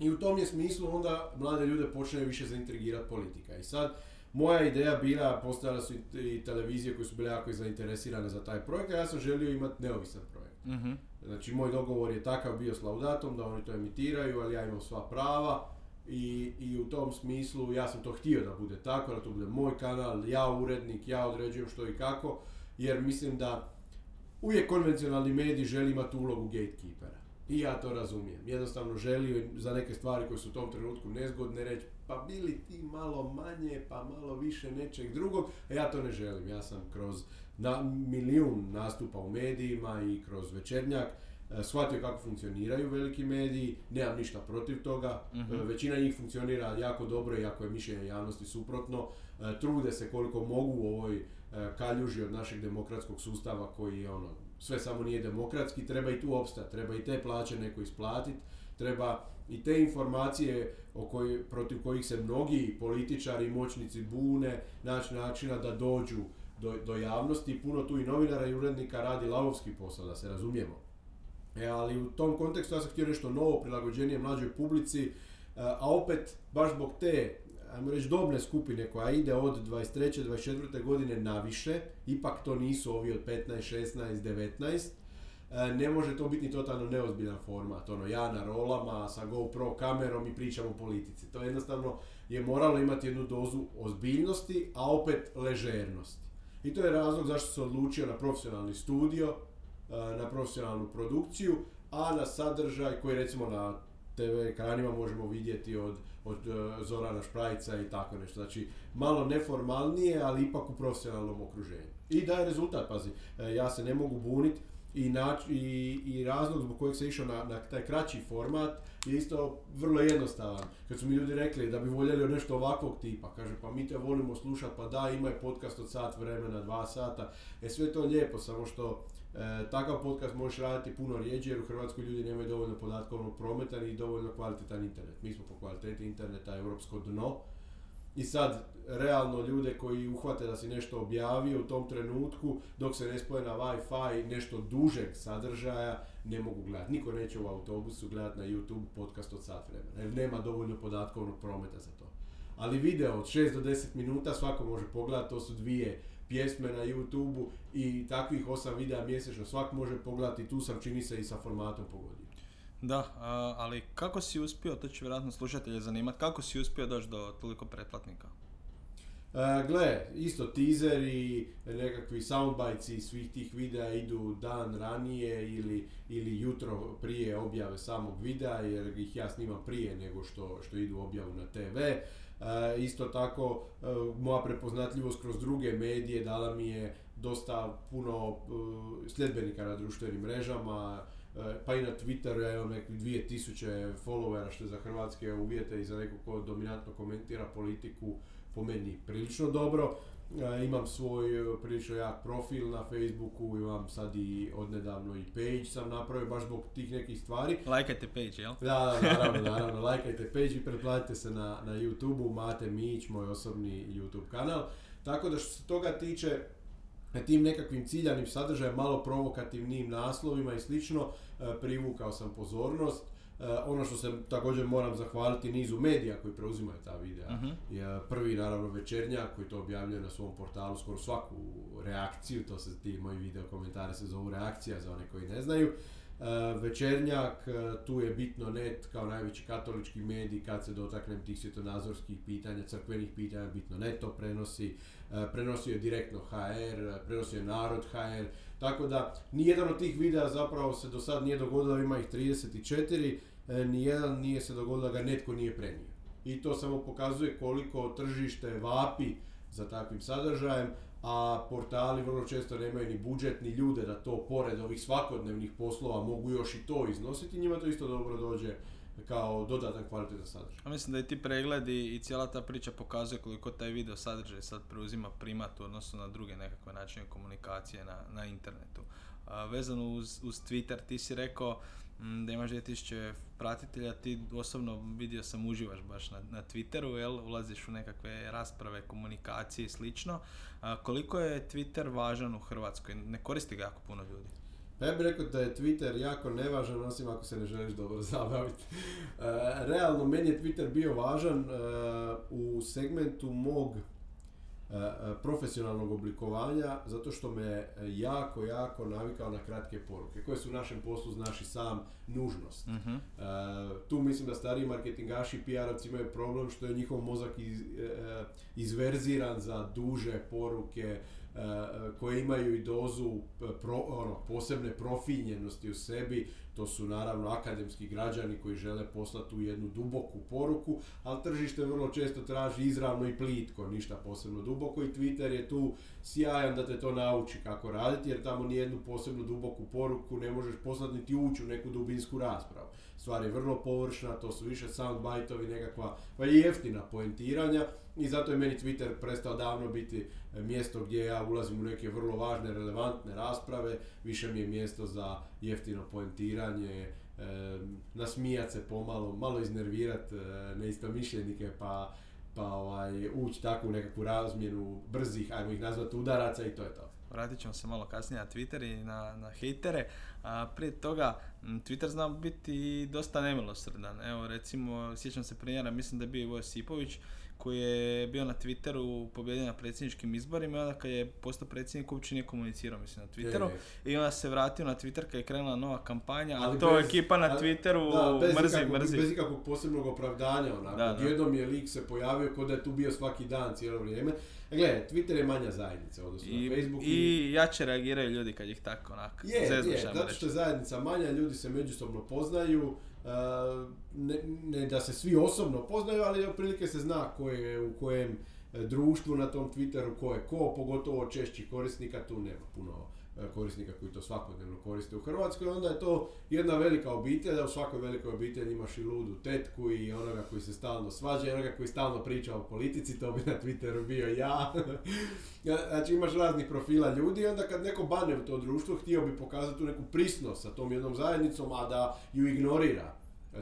I u tom je smislu onda mlade ljude počne više zaintrigirati politika. I sad, moja ideja bila, postojale su i televizije koje su bile jako zainteresirane za taj projekt, a ja sam želio imati neovisan projekt. Mhm. Znači, moj dogovor je takav bio s Laudatom da oni to emitiraju, ali ja imam sva prava i, i u tom smislu ja sam to htio da bude tako, da to bude moj kanal, ja urednik, ja određujem što i kako, jer mislim da uvijek konvencionalni medij želi imati ulogu gatekeepera. I ja to razumijem. Jednostavno želi za neke stvari koje su u tom trenutku nezgodne reći pa bili ti malo manje, pa malo više nečeg drugog, a ja to ne želim. Ja sam kroz na, milijun nastupa u medijima i kroz večernjak e, shvatio kako funkcioniraju veliki mediji, nemam ništa protiv toga. E, većina njih funkcionira jako dobro iako je mišljenje javnosti suprotno, E, trude se koliko mogu u ovoj kaljuži od našeg demokratskog sustava koji je ono, sve samo nije demokratski, treba i tu opstati, treba i te plaće neko isplatiti, treba i te informacije o koji, protiv kojih se mnogi političari i moćnici bune, naći načina da dođu do, do javnosti. Puno tu i novinara i urednika radi lavovski posao, da se razumijemo. E, ali u tom kontekstu ja sam htio nešto novo, prilagođenije mlađoj publici, e, a opet baš zbog te ajmo reći dobne skupine koja ide od 23. 24. godine na više, ipak to nisu ovi od 15, 16, 19, e, ne može to biti ni totalno neozbiljan format, ono ja na rolama sa GoPro kamerom i pričam o politici. To jednostavno je moralo imati jednu dozu ozbiljnosti, a opet ležernosti. I to je razlog zašto se odlučio na profesionalni studio, e, na profesionalnu produkciju, a na sadržaj koji recimo na TV ekranima možemo vidjeti od, od e, Zorana Šprajca i tako nešto. Znači, malo neformalnije, ali ipak u profesionalnom okruženju. I daje rezultat, pazi, e, ja se ne mogu buniti i, i, i razlog zbog kojeg se išao na, na taj kraći format je isto vrlo jednostavan. Kad su mi ljudi rekli da bi voljeli nešto ovakvog tipa, kaže pa mi te volimo slušati, pa da, ima je podcast od sat vremena, dva sata, e sve to lijepo, samo što E, takav podcast možeš raditi puno rijeđe jer u Hrvatskoj ljudi nemaju dovoljno podatkovnog prometa ni dovoljno kvalitetan internet. Mi smo po kvaliteti interneta europsko dno. I sad, realno ljude koji uhvate da si nešto objavio u tom trenutku, dok se ne spoje na Wi-Fi nešto dužeg sadržaja, ne mogu gledati. Niko neće u autobusu gledati na YouTube podcast od sat vremena, jer nema dovoljno podatkovnog prometa za to. Ali video od 6 do 10 minuta svako može pogledati, to su dvije pjesme na YouTube-u i takvih osam videa mjesečno svak može pogledati, tu sam čini se i sa formatom pogodio. Da, ali kako si uspio, to će vjerojatno slušatelje zanimati, kako si uspio doći do toliko pretplatnika? E, gle, isto teaser i nekakvi soundbites svih tih videa idu dan ranije ili, ili jutro prije objave samog videa jer ih ja snimam prije nego što, što idu objavu na TV. E, isto tako, e, moja prepoznatljivost kroz druge medije dala mi je dosta puno e, sljedbenika na društvenim mrežama, pa i na Twitteru ja imam nekih 2000 followera što je za hrvatske uvjete i za nekog ko dominantno komentira politiku po meni prilično dobro. E, imam svoj e, prilično jak profil na Facebooku, imam sad i odnedavno i page sam napravio baš zbog tih nekih stvari. Lajkajte page, jel? Da, da, naravno, naravno, lajkajte page i pretplatite se na, na YouTube-u, Mate Mić, moj osobni YouTube kanal. Tako da što se toga tiče, tim nekakvim ciljanim sadržajem, malo provokativnim naslovima i slično, e, privukao sam pozornost. E, ono što se također moram zahvaliti nizu medija koji preuzimaju ta videa. Je prvi naravno Večernjak koji to objavljuje na svom portalu skoro svaku reakciju, to se ti moji video komentari se zovu reakcija za one koji ne znaju. E, Večernjak, e, tu je bitno net kao najveći katolički medij kad se dotaknem tih svjetonazorskih pitanja, crkvenih pitanja, bitno net to prenosi, prenosi je direktno HR, prenosi je Narod HR, tako da nijedan od tih videa zapravo se do sad nije dogodilo, ima ih 34, e, nijedan nije se dogodilo da ga netko nije prenio. I to samo pokazuje koliko tržište vapi za takvim sadržajem, a portali vrlo često nemaju ni budžet ni ljude da to pored ovih svakodnevnih poslova mogu još i to iznositi, njima to isto dobro dođe kao dodatan kvalitetan sadržaj. A mislim da i ti pregledi i cijela ta priča pokazuje koliko taj video sadržaj sad preuzima primat u odnosu na druge nekakve načine komunikacije na, na internetu. Vezano uz, uz Twitter, ti si rekao da imaš 2000 pratitelja, ti osobno vidio sam uživaš baš na, na Twitteru, jel? ulaziš u nekakve rasprave, komunikacije i slično. A, koliko je Twitter važan u Hrvatskoj? Ne koristi ga jako puno ljudi. Pa ja bih rekao da je Twitter jako nevažan, osim ako se ne želiš dobro zabaviti. E, realno, meni je Twitter bio važan e, u segmentu mog profesionalnog oblikovanja, zato što me jako, jako navikao na kratke poruke, koje su u našem poslu, znaš i sam, nužnost. E, tu mislim da stariji marketingaši i PR-ovci imaju problem što je njihov mozak iz, e, e, izverziran za duže poruke e, e, koje imaju i dozu e, pro, ono, posebne profinjenosti u sebi. To su naravno akademski građani koji žele poslati tu jednu duboku poruku, ali tržište vrlo često traži izravno i plitko, ništa posebno duboko i Twitter je tu sjajan da te to nauči kako raditi jer tamo nijednu posebno duboku poruku ne možeš poslati niti ući u neku dubinsku raspravu. Stvar je vrlo površna, to su više soundbite-ovi, nekakva pa jeftina poentiranja i zato je meni Twitter prestao davno biti e, mjesto gdje ja ulazim u neke vrlo važne, relevantne rasprave, više mi je mjesto za jeftino poentiranje, e, nasmijat se pomalo, malo iznervirat e, neistomišljenike pa, pa ovaj, ući tako u nekakvu razmjenu brzih, ajmo ih nazvati udaraca i to je to. Vratit ćemo se malo kasnije na Twitter i na, na hejtere. A prije toga, Twitter zna biti dosta nemilosrdan. Evo, recimo, sjećam se primjera, mislim da je bio Ivo Josipović, koji je bio na Twitteru pobjedio na predsjedničkim izborima i onda kad je postao predsjednik uopće nije komunicirao, mislim, na Twitteru. Je, I onda se vratio na Twitter kad je krenula nova kampanja, a Ali to bez- ekipa na ali- Twitteru da, bez mrzi, ikakvog, mrzi. Bez ikakvog posebnog opravdanja, onako. Odjednom je lik se pojavio kao da je tu bio svaki dan cijelo vrijeme. E, Gle, Twitter je manja zajednica, odnosno I, na Facebook. I jače reagiraju ljudi kad ih tako onak Je, je, zato što je zajednica manja, ljudi se međusobno poznaju, ne, ne da se svi osobno poznaju, ali otprilike se zna ko je u kojem e, društvu na tom Twitteru, ko je ko, pogotovo češćih korisnika, tu nema puno e, korisnika koji to svakodnevno koriste u Hrvatskoj, onda je to jedna velika obitelj, a u svakoj velikoj obitelji imaš i ludu tetku i onoga koji se stalno svađa i onoga koji stalno priča o politici, to bi na Twitteru bio ja. znači imaš raznih profila ljudi i onda kad neko bane u to društvo, htio bi pokazati tu neku prisnost sa tom jednom zajednicom, a da ju ignorira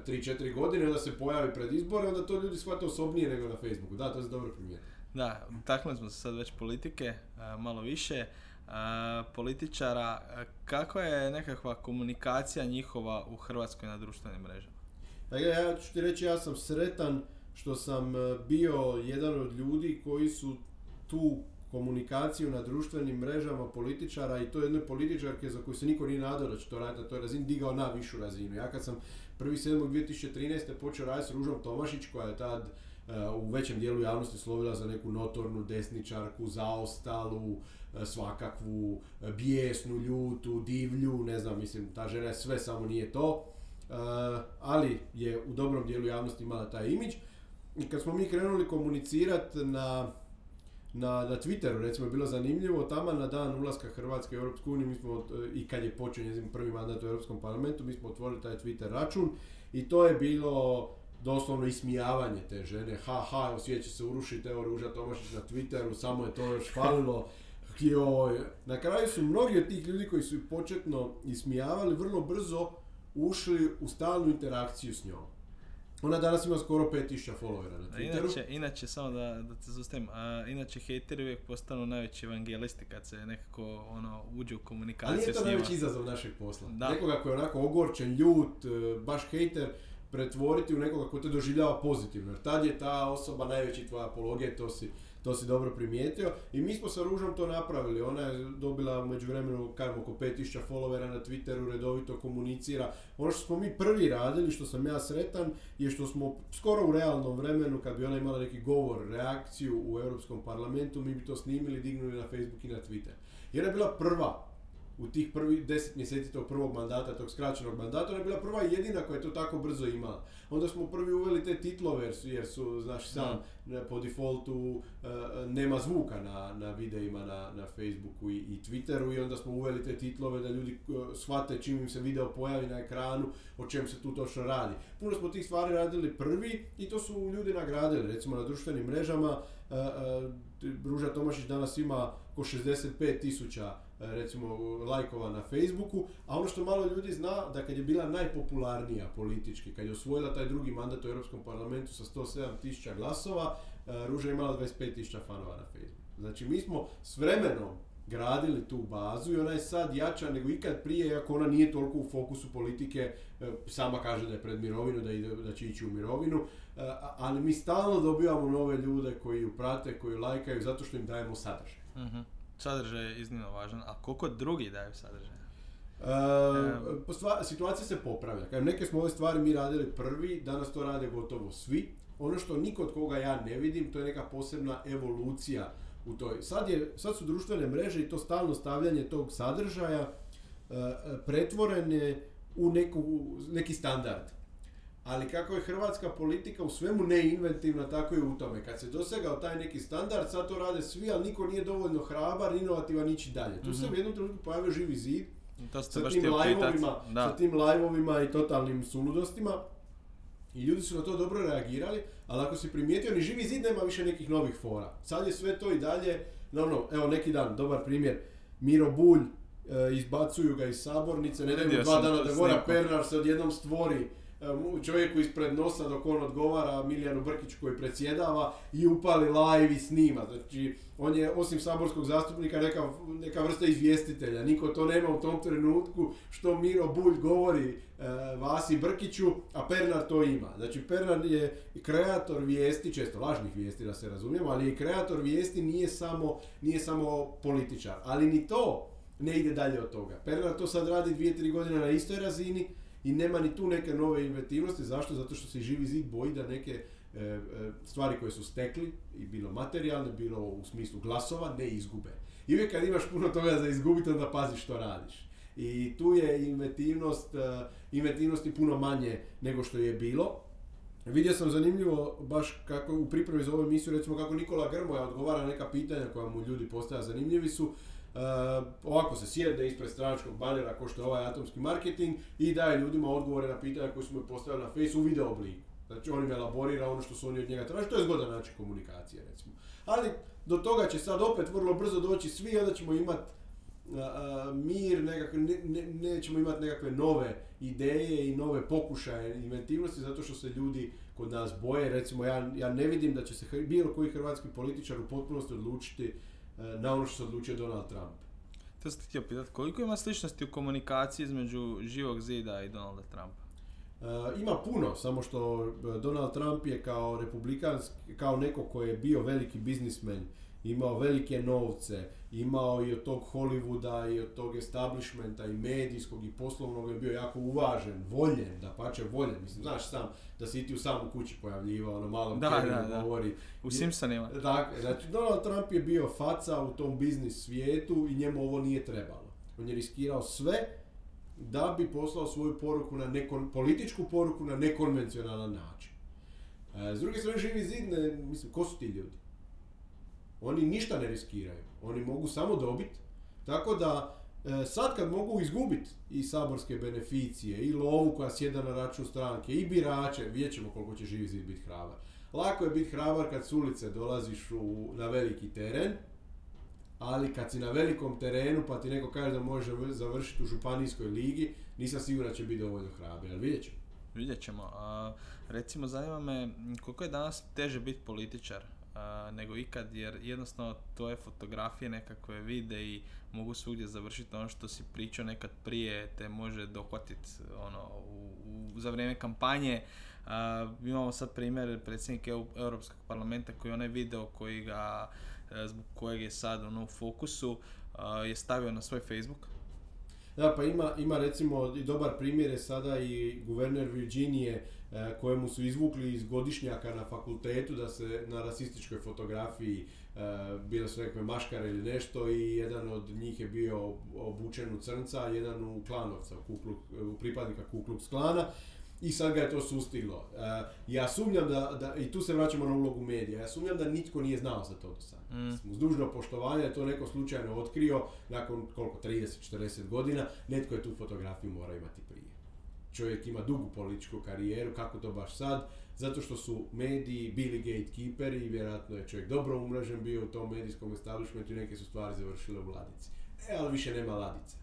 3-4 godine, onda se pojavi pred izbore, onda to ljudi shvate osobnije nego na Facebooku. Da, to se dobro primijetio. Da, taknuli smo se sad već politike, malo više. A, političara, a, kako je nekakva komunikacija njihova u Hrvatskoj na društvenim mrežama? Dakle, ja ću ti reći, ja sam sretan što sam e, bio jedan od ljudi koji su tu komunikaciju na društvenim mrežama političara i to jedne političarke za koju se niko nije nadao da će to raditi na toj razini, digao na višu razinu. Ja kad sam 1.7.2013. počeo raditi s Ružom Tomašić koja je tad u većem dijelu javnosti slovila za neku notornu desničarku, zaostalu, svakakvu e, bijesnu, ljutu, divlju, ne znam, mislim, ta žena je sve, samo nije to. Uh, ali je u dobrom dijelu javnosti imala taj imidž. I kad smo mi krenuli komunicirati na, na, na Twitteru, recimo je bilo zanimljivo, tamo na dan ulaska Hrvatske u Europsku uniju, mi smo, i kad je počeo njezin prvi mandat u Europskom parlamentu, mi smo otvorili taj Twitter račun i to je bilo doslovno ismijavanje te žene, ha ha, će se urušiti, evo Ruža Tomašić na Twitteru, samo je to još falilo, joj. Na kraju su mnogi od tih ljudi koji su početno ismijavali vrlo brzo ušli u stalnu interakciju s njom. Ona danas ima skoro 5000 followera na Twitteru. Inače, inače, samo da, da te zustavim, a, inače hejteri uvijek postanu najveći evangelisti kad se nekako ono, uđe u Ali komunikaciju to s njima. najveći izazov našeg posla. Da. Nekoga koji je onako ogorčen, ljut, e, baš hejter, pretvoriti u nekoga ko te doživljava pozitivno. Jer tad je ta osoba najveći tvoj apologet, to si, to si dobro primijetio. I mi smo sa Ružom to napravili. Ona je dobila u međuvremenu, kažem, oko 5000 followera na Twitteru, redovito komunicira. Ono što smo mi prvi radili, što sam ja sretan, je što smo skoro u realnom vremenu, kad bi ona imala neki govor, reakciju u Europskom parlamentu, mi bi to snimili, dignuli na Facebook i na Twitter. Jer je bila prva u tih prvih deset mjeseci tog prvog mandata, tog skraćenog mandata, ona je bila prva jedina koja je to tako brzo imala. Onda smo prvi uveli te titlove jer su, jer su znaš sam, ne, po defaultu e, nema zvuka na, na videima na, na Facebooku i, i Twitteru i onda smo uveli te titlove da ljudi e, shvate čim im se video pojavi na ekranu o čem se tu točno radi. Puno smo tih stvari radili prvi i to su ljudi nagradili. Recimo na društvenim mrežama e, Ruža Tomašić danas ima oko 65 tisuća recimo lajkova na Facebooku, a ono što malo ljudi zna da kad je bila najpopularnija politički, kad je osvojila taj drugi mandat u Europskom parlamentu sa 107 tisuća glasova, e, Ruža je imala 25 tisuća fanova na Facebooku. Znači mi smo s vremenom gradili tu bazu i ona je sad jača nego ikad prije, iako ona nije toliko u fokusu politike, e, sama kaže da je pred mirovinu, da, ide, da će ići u mirovinu, e, ali mi stalno dobivamo nove ljude koji ju prate, koji ju lajkaju, zato što im dajemo sadržaj. Mhm. Sadržaj je iznimno važan, a koliko drugi daju sadržaj? E, stva- situacija se popravlja. Kažem, neke smo ove stvari mi radili prvi, danas to rade gotovo svi. Ono što niko od koga ja ne vidim, to je neka posebna evolucija u toj. Sad, je, sad su društvene mreže i to stalno stavljanje tog sadržaja e, pretvorene u neku, neki standard. Ali kako je hrvatska politika u svemu neinventivna, tako i u tome. Kad se dosegao taj neki standard, sad to rade svi, ali niko nije dovoljno hrabar, inovativan ići dalje. Tu se u jednom trenutku pojavio živi zid, To ste sa baš tim live-ovima, sa tim live-ovima i totalnim suludostima. I ljudi su na to dobro reagirali, ali ako si primijetio, ni živi zid nema više nekih novih fora. Sad je sve to i dalje, no, no, evo neki dan, dobar primjer, Miro Bulj, e, izbacuju ga iz sabornice, ne daju dva dana da snimku. Pernar se odjednom stvori čovjeku ispred nosa dok on odgovara Milijanu Brkiću koji predsjedava i upali live i snima. Znači, on je osim saborskog zastupnika neka, neka vrsta izvjestitelja. Niko to nema u tom trenutku što Miro Bulj govori e, Vasi Brkiću, a Pernar to ima. Znači, Pernar je kreator vijesti, često lažnih vijesti da se razumijemo, ali i kreator vijesti nije samo, nije samo političar. Ali ni to ne ide dalje od toga. Pernar to sad radi dvije, tri godine na istoj razini i nema ni tu neke nove inventivnosti. Zašto? Zato što se živi zid boji da neke e, e, stvari koje su stekli, i bilo materijalne, bilo u smislu glasova, ne izgube. I uvijek kad imaš puno toga za izgubiti, onda pazi što radiš. I tu je inventivnost, e, inventivnosti puno manje nego što je bilo. Vidio sam zanimljivo baš kako u pripremi za ovu emisiju recimo kako Nikola Grmoja odgovara neka pitanja koja mu ljudi postavlja zanimljivi su. E, ovako se sjede ispred stranačkog banera ko što je ovaj atomski marketing i daje ljudima odgovore na pitanja koje su mu postavili na Face u video obliku. Znači on im elaborira ono što su oni od njega tražili, to je zgodan način komunikacije recimo. Ali do toga će sad opet vrlo brzo doći svi onda ćemo imati mir, nekakve, ne, ne- nećemo imati nekakve nove ideje i nove pokušaje inventivnosti zato što se ljudi kod nas boje. Recimo ja, ja ne vidim da će se bilo koji hrvatski političar u potpunosti odlučiti na ono što se odlučio Donald Trump. To sam te htio pitat, koliko ima sličnosti u komunikaciji između živog zida i Donalda Trumpa? E, ima puno, samo što e, Donald Trump je kao republikanski, kao neko koji je bio veliki biznismen, imao velike novce, imao i od tog Hollywooda i od tog establishmenta i medijskog i poslovnog je bio jako uvažen, voljen, da pače voljen. Mislim, znaš sam da si i ti u samu kući pojavljivao, ono malo Da, da, da. govori. U Simpsonima. Dakle, znači Donald Trump je bio faca u tom biznis svijetu i njemu ovo nije trebalo. On je riskirao sve da bi poslao svoju poruku na nekon, političku poruku na nekonvencionalan način. E, s druge strane, živi zid, ne, mislim, ko su ti ljudi? Oni ništa ne riskiraju. Oni mogu samo dobiti. Tako da, e, sad kad mogu izgubiti i saborske beneficije, i lovu koja sjeda na račun stranke, i birače, vidjet ćemo koliko će živi zid biti hrabar. Lako je biti hrabar kad s ulice dolaziš u, na veliki teren, ali kad si na velikom terenu pa ti neko kaže da može završiti u županijskoj ligi, nisam siguran da će biti dovoljno hrabar, ali vidjet ćemo. Vidjet ćemo. A, recimo, zanima me koliko je danas teže biti političar nego ikad, jer jednostavno tvoje fotografije nekakve vide i mogu svugdje završiti ono što si pričao nekad prije, te može dohvatiti ono, u, u- za vrijeme kampanje. A, imamo sad primjer predsjednika EU- Europskog parlamenta koji je onaj video koji ga, e, zbog kojeg je sad ono, u fokusu, a, je stavio na svoj Facebook. Da, pa ima, ima recimo i dobar primjer je sada i guverner Virginije kojemu su izvukli iz godišnjaka na fakultetu da se na rasističkoj fotografiji e, bile su nekakve maškare ili nešto i jedan od njih je bio obučen u crnca, a jedan u klanovca, u, pripadnika Ku Klux Klana i sad ga je to sustiglo. E, ja sumnjam da, da, i tu se vraćamo na ulogu medija, ja sumnjam da nitko nije znao za to do sada. Mm. Uz dužno poštovanje je to neko slučajno otkrio, nakon koliko, 30-40 godina, netko je tu fotografiju mora imati prije. Čovjek ima dugu političku karijeru, kako to baš sad? Zato što su mediji bili gatekeeperi i vjerojatno je čovjek dobro umrežen bio u tom medijskom establishmentu i neke su stvari završile u ladici. E, ali više nema ladice.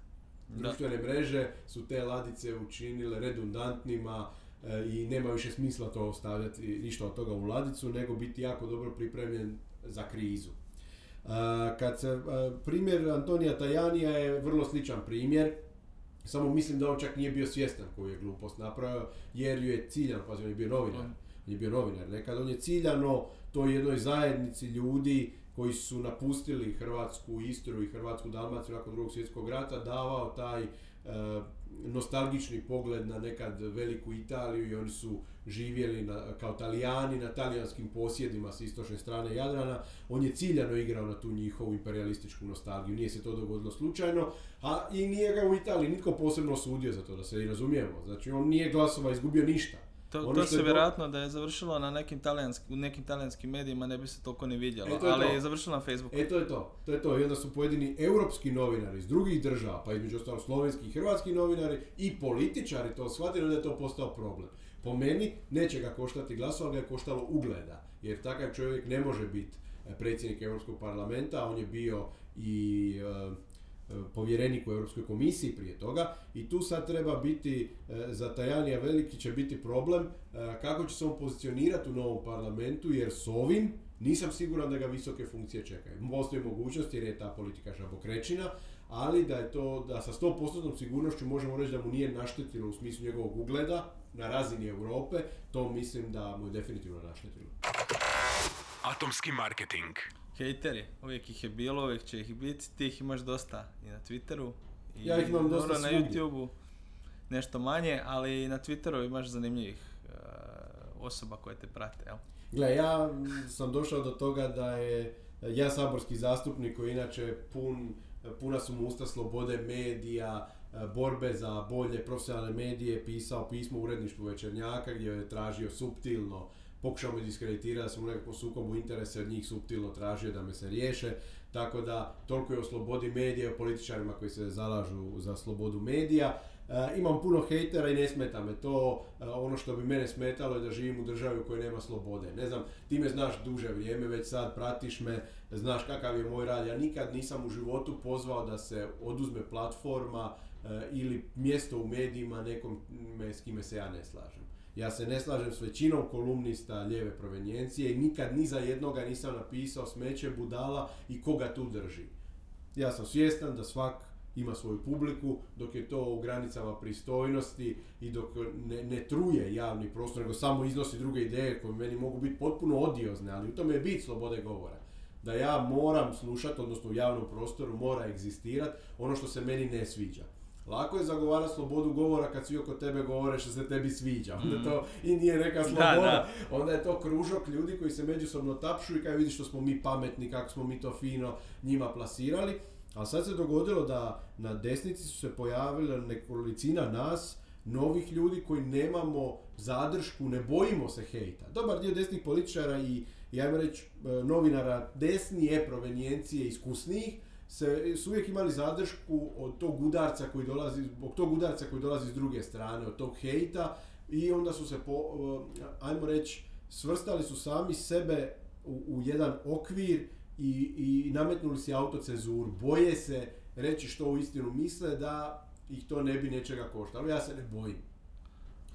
Društvene mreže su te ladice učinile redundantnima e, i nema više smisla to ostavljati ništa od toga u ladicu, nego biti jako dobro pripremljen za krizu. kad se, primjer Antonija Tajanija je vrlo sličan primjer, samo mislim da on čak nije bio svjestan koju je glupost napravio, jer ju je ciljan, pa on je bio novinar, je bio novinar. Nekad, on je ciljano toj jednoj zajednici ljudi koji su napustili Hrvatsku Istru i Hrvatsku Dalmaciju nakon drugog svjetskog rata davao taj e, nostalgični pogled na nekad veliku Italiju i oni su živjeli na, kao talijani na talijanskim posjedima s istočne strane Jadrana. On je ciljano igrao na tu njihovu imperialističku nostalgiju. Nije se to dogodilo slučajno, a i nije ga u Italiji nitko posebno osudio za to, da se i razumijemo. Znači on nije glasova izgubio ništa. To, ono to se vjerojatno da je završilo na nekim talijanski, u nekim talijanskim medijima ne bi se toliko ni vidjelo, e, je ali to. je završilo na Facebooku. E to je to, to je to. I onda su pojedini europski novinari iz drugih država, pa između ostalo slovenski i hrvatski novinari i političari to shvatili da je to postao problem. Po meni neće ga koštati glasova, ali ga je koštalo ugleda, jer takav čovjek ne može biti predsjednik Europskog parlamenta, on je bio i e, povjerenik u Europskoj komisiji prije toga i tu sad treba biti, e, za Tajanija veliki će biti problem e, kako će se on pozicionirati u novom parlamentu jer s ovim nisam siguran da ga visoke funkcije čekaju. Postoji mogućnost jer je ta politika žabokrećina, ali da je to, da sa 100% sigurnošću možemo reći da mu nije naštetilo u smislu njegovog ugleda na razini Europe, to mislim da mu je definitivno naštetilo. Atomski marketing hejteri, uvijek ih je bilo, uvijek će ih biti, ti ih imaš dosta i na Twitteru. I ja ih imam dosta na YouTubeu, nešto manje, ali i na Twitteru imaš zanimljivih uh, osoba koje te prate, jel? Gle, ja sam došao do toga da je ja saborski zastupnik koji inače pun, puna su mu usta slobode medija, e, borbe za bolje profesionalne medije, pisao pismo uredništvu Večernjaka gdje je tražio subtilno pokušao me diskreditirati da sam u nekakvom sukobu interesa od njih subtilno tražio da me se riješe. Tako da, toliko je o slobodi medija, o političarima koji se zalažu za slobodu medija. E, imam puno hejtera i ne smeta me to. E, ono što bi mene smetalo je da živim u državi u kojoj nema slobode. Ne znam, ti me znaš duže vrijeme, već sad pratiš me, znaš kakav je moj rad. Ja nikad nisam u životu pozvao da se oduzme platforma e, ili mjesto u medijima nekom s kime se ja ne slažem. Ja se ne slažem s većinom kolumnista lijeve provenjencije i nikad ni za jednoga nisam napisao smeće budala i koga tu drži. Ja sam svjestan da svak ima svoju publiku, dok je to u granicama pristojnosti i dok ne, ne truje javni prostor, nego samo iznosi druge ideje koje meni mogu biti potpuno odiozne, ali u tome je bit slobode govora. Da ja moram slušati, odnosno u javnom prostoru mora egzistirati ono što se meni ne sviđa. Lako je zagovarati slobodu govora kad svi oko tebe govore što se tebi sviđa. Onda to mm. i nije neka sloboda. Onda je to kružok ljudi koji se međusobno tapšu i kaj vidi što smo mi pametni, kako smo mi to fino njima plasirali. A sad se dogodilo da na desnici su se pojavila nekolicina nas, novih ljudi koji nemamo zadršku, ne bojimo se hejta. Dobar dio desnih političara i, ja reći, e, novinara desnije provenijencije iskusnijih, se, su uvijek imali zadršku od tog udarca koji dolazi, zbog tog udarca koji dolazi s druge strane, od tog hejta i onda su se, po, ajmo reći, svrstali su sami sebe u, u jedan okvir i, i nametnuli si autocenzuru. Boje se reći što u istinu misle da ih to ne bi nečega koštalo. Ja se ne bojim.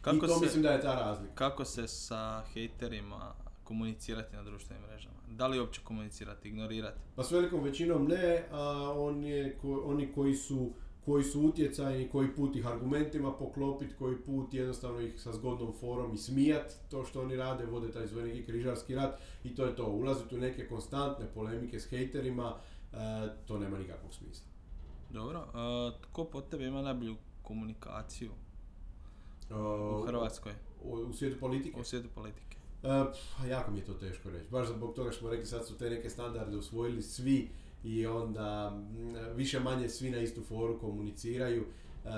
Kako I to se, mislim da je ta razlika. Kako se sa hejterima komunicirati na društvenim mrežama? Da li uopće komunicirati, ignorirati? Pa s velikom većinom ne, a on je, ko, oni koji su koji su utjecajni, koji put ih argumentima poklopiti, koji put jednostavno ih sa zgodnom forom i smijat to što oni rade, vode taj svoj neki križarski rat i to je to. Ulaziti u neke konstantne polemike s hejterima, e, to nema nikakvog smisla. Dobro, a, tko po tebi ima najbolju komunikaciju u Hrvatskoj? U, u svijetu politike? U svijetu politike. Uh, jako mi je to teško reći. Baš zbog toga što smo rekli sad su te neke standarde usvojili svi i onda više manje svi na istu foru komuniciraju. Uh,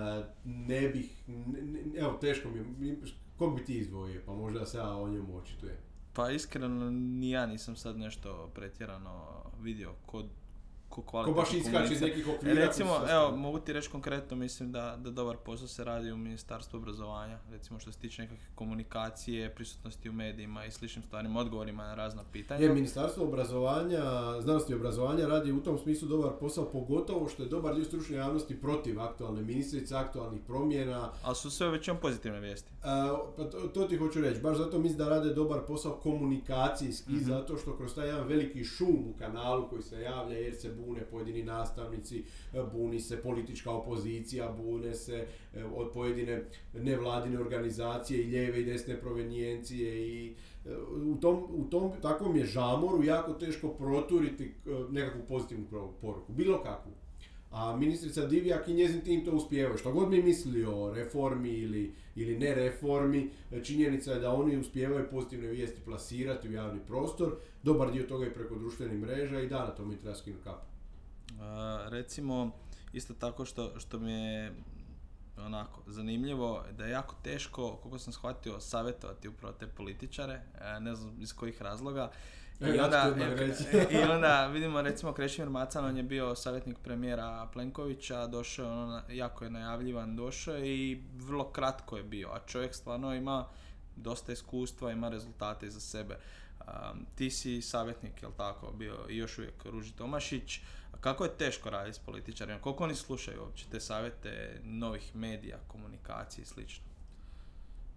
ne bih, ne, evo teško mi je, kog bi ti izdvojio, pa možda se ja o njemu očitujem. Pa iskreno ni ja nisam sad nešto pretjerano vidio kod ko Ko baš iskače iz nekih E, okvira. koji recimo, evo, mogu ti reći konkretno, mislim da, da dobar posao se radi u Ministarstvu obrazovanja, recimo što se tiče nekakve komunikacije, prisutnosti u medijima i sličnim stvarima, odgovorima na razna pitanja. Je, Ministarstvo obrazovanja, znanosti i obrazovanja radi u tom smislu dobar posao, pogotovo što je dobar dio stručne javnosti protiv aktualne ministrice, aktualnih promjena. Ali su sve većinom pozitivne vijesti. A, pa to, to ti hoću reći, baš zato mislim da rade dobar posao komunikacijski, Mhm. zato što kroz taj jedan veliki šum u kanalu koji se javlja jer se bune pojedini nastavnici, e, buni se politička opozicija, bune se e, od pojedine nevladine organizacije i lijeve i desne provenijencije i e, u tom, u tom takvom je žamoru jako teško proturiti nekakvu pozitivnu poruku, bilo kakvu. A ministrica Divjak i njezin tim to uspijevaju. Što god mi mislili o reformi ili, ili ne reformi, činjenica je da oni uspijevaju pozitivne vijesti plasirati u javni prostor. Dobar dio toga je preko društvenih mreža i da, na to mi treba skinuti kapu. Recimo, isto tako što, što mi je onako zanimljivo, da je jako teško, koliko sam shvatio, savjetovati upravo te političare, e, ne znam iz kojih razloga. E, I ću onda, ti odmah reći. I onda vidimo recimo Krešimir Macan, on je bio savjetnik premijera Plenkovića, došao je ono, jako je najavljivan, došao je i vrlo kratko je bio, a čovjek stvarno ima dosta iskustva, ima rezultate iza sebe. Um, ti si savjetnik, jel tako, bio i još uvijek Ruži Tomašić. Kako je teško raditi s političarima? Koliko oni slušaju uopće te savjete novih medija, komunikacije i slično?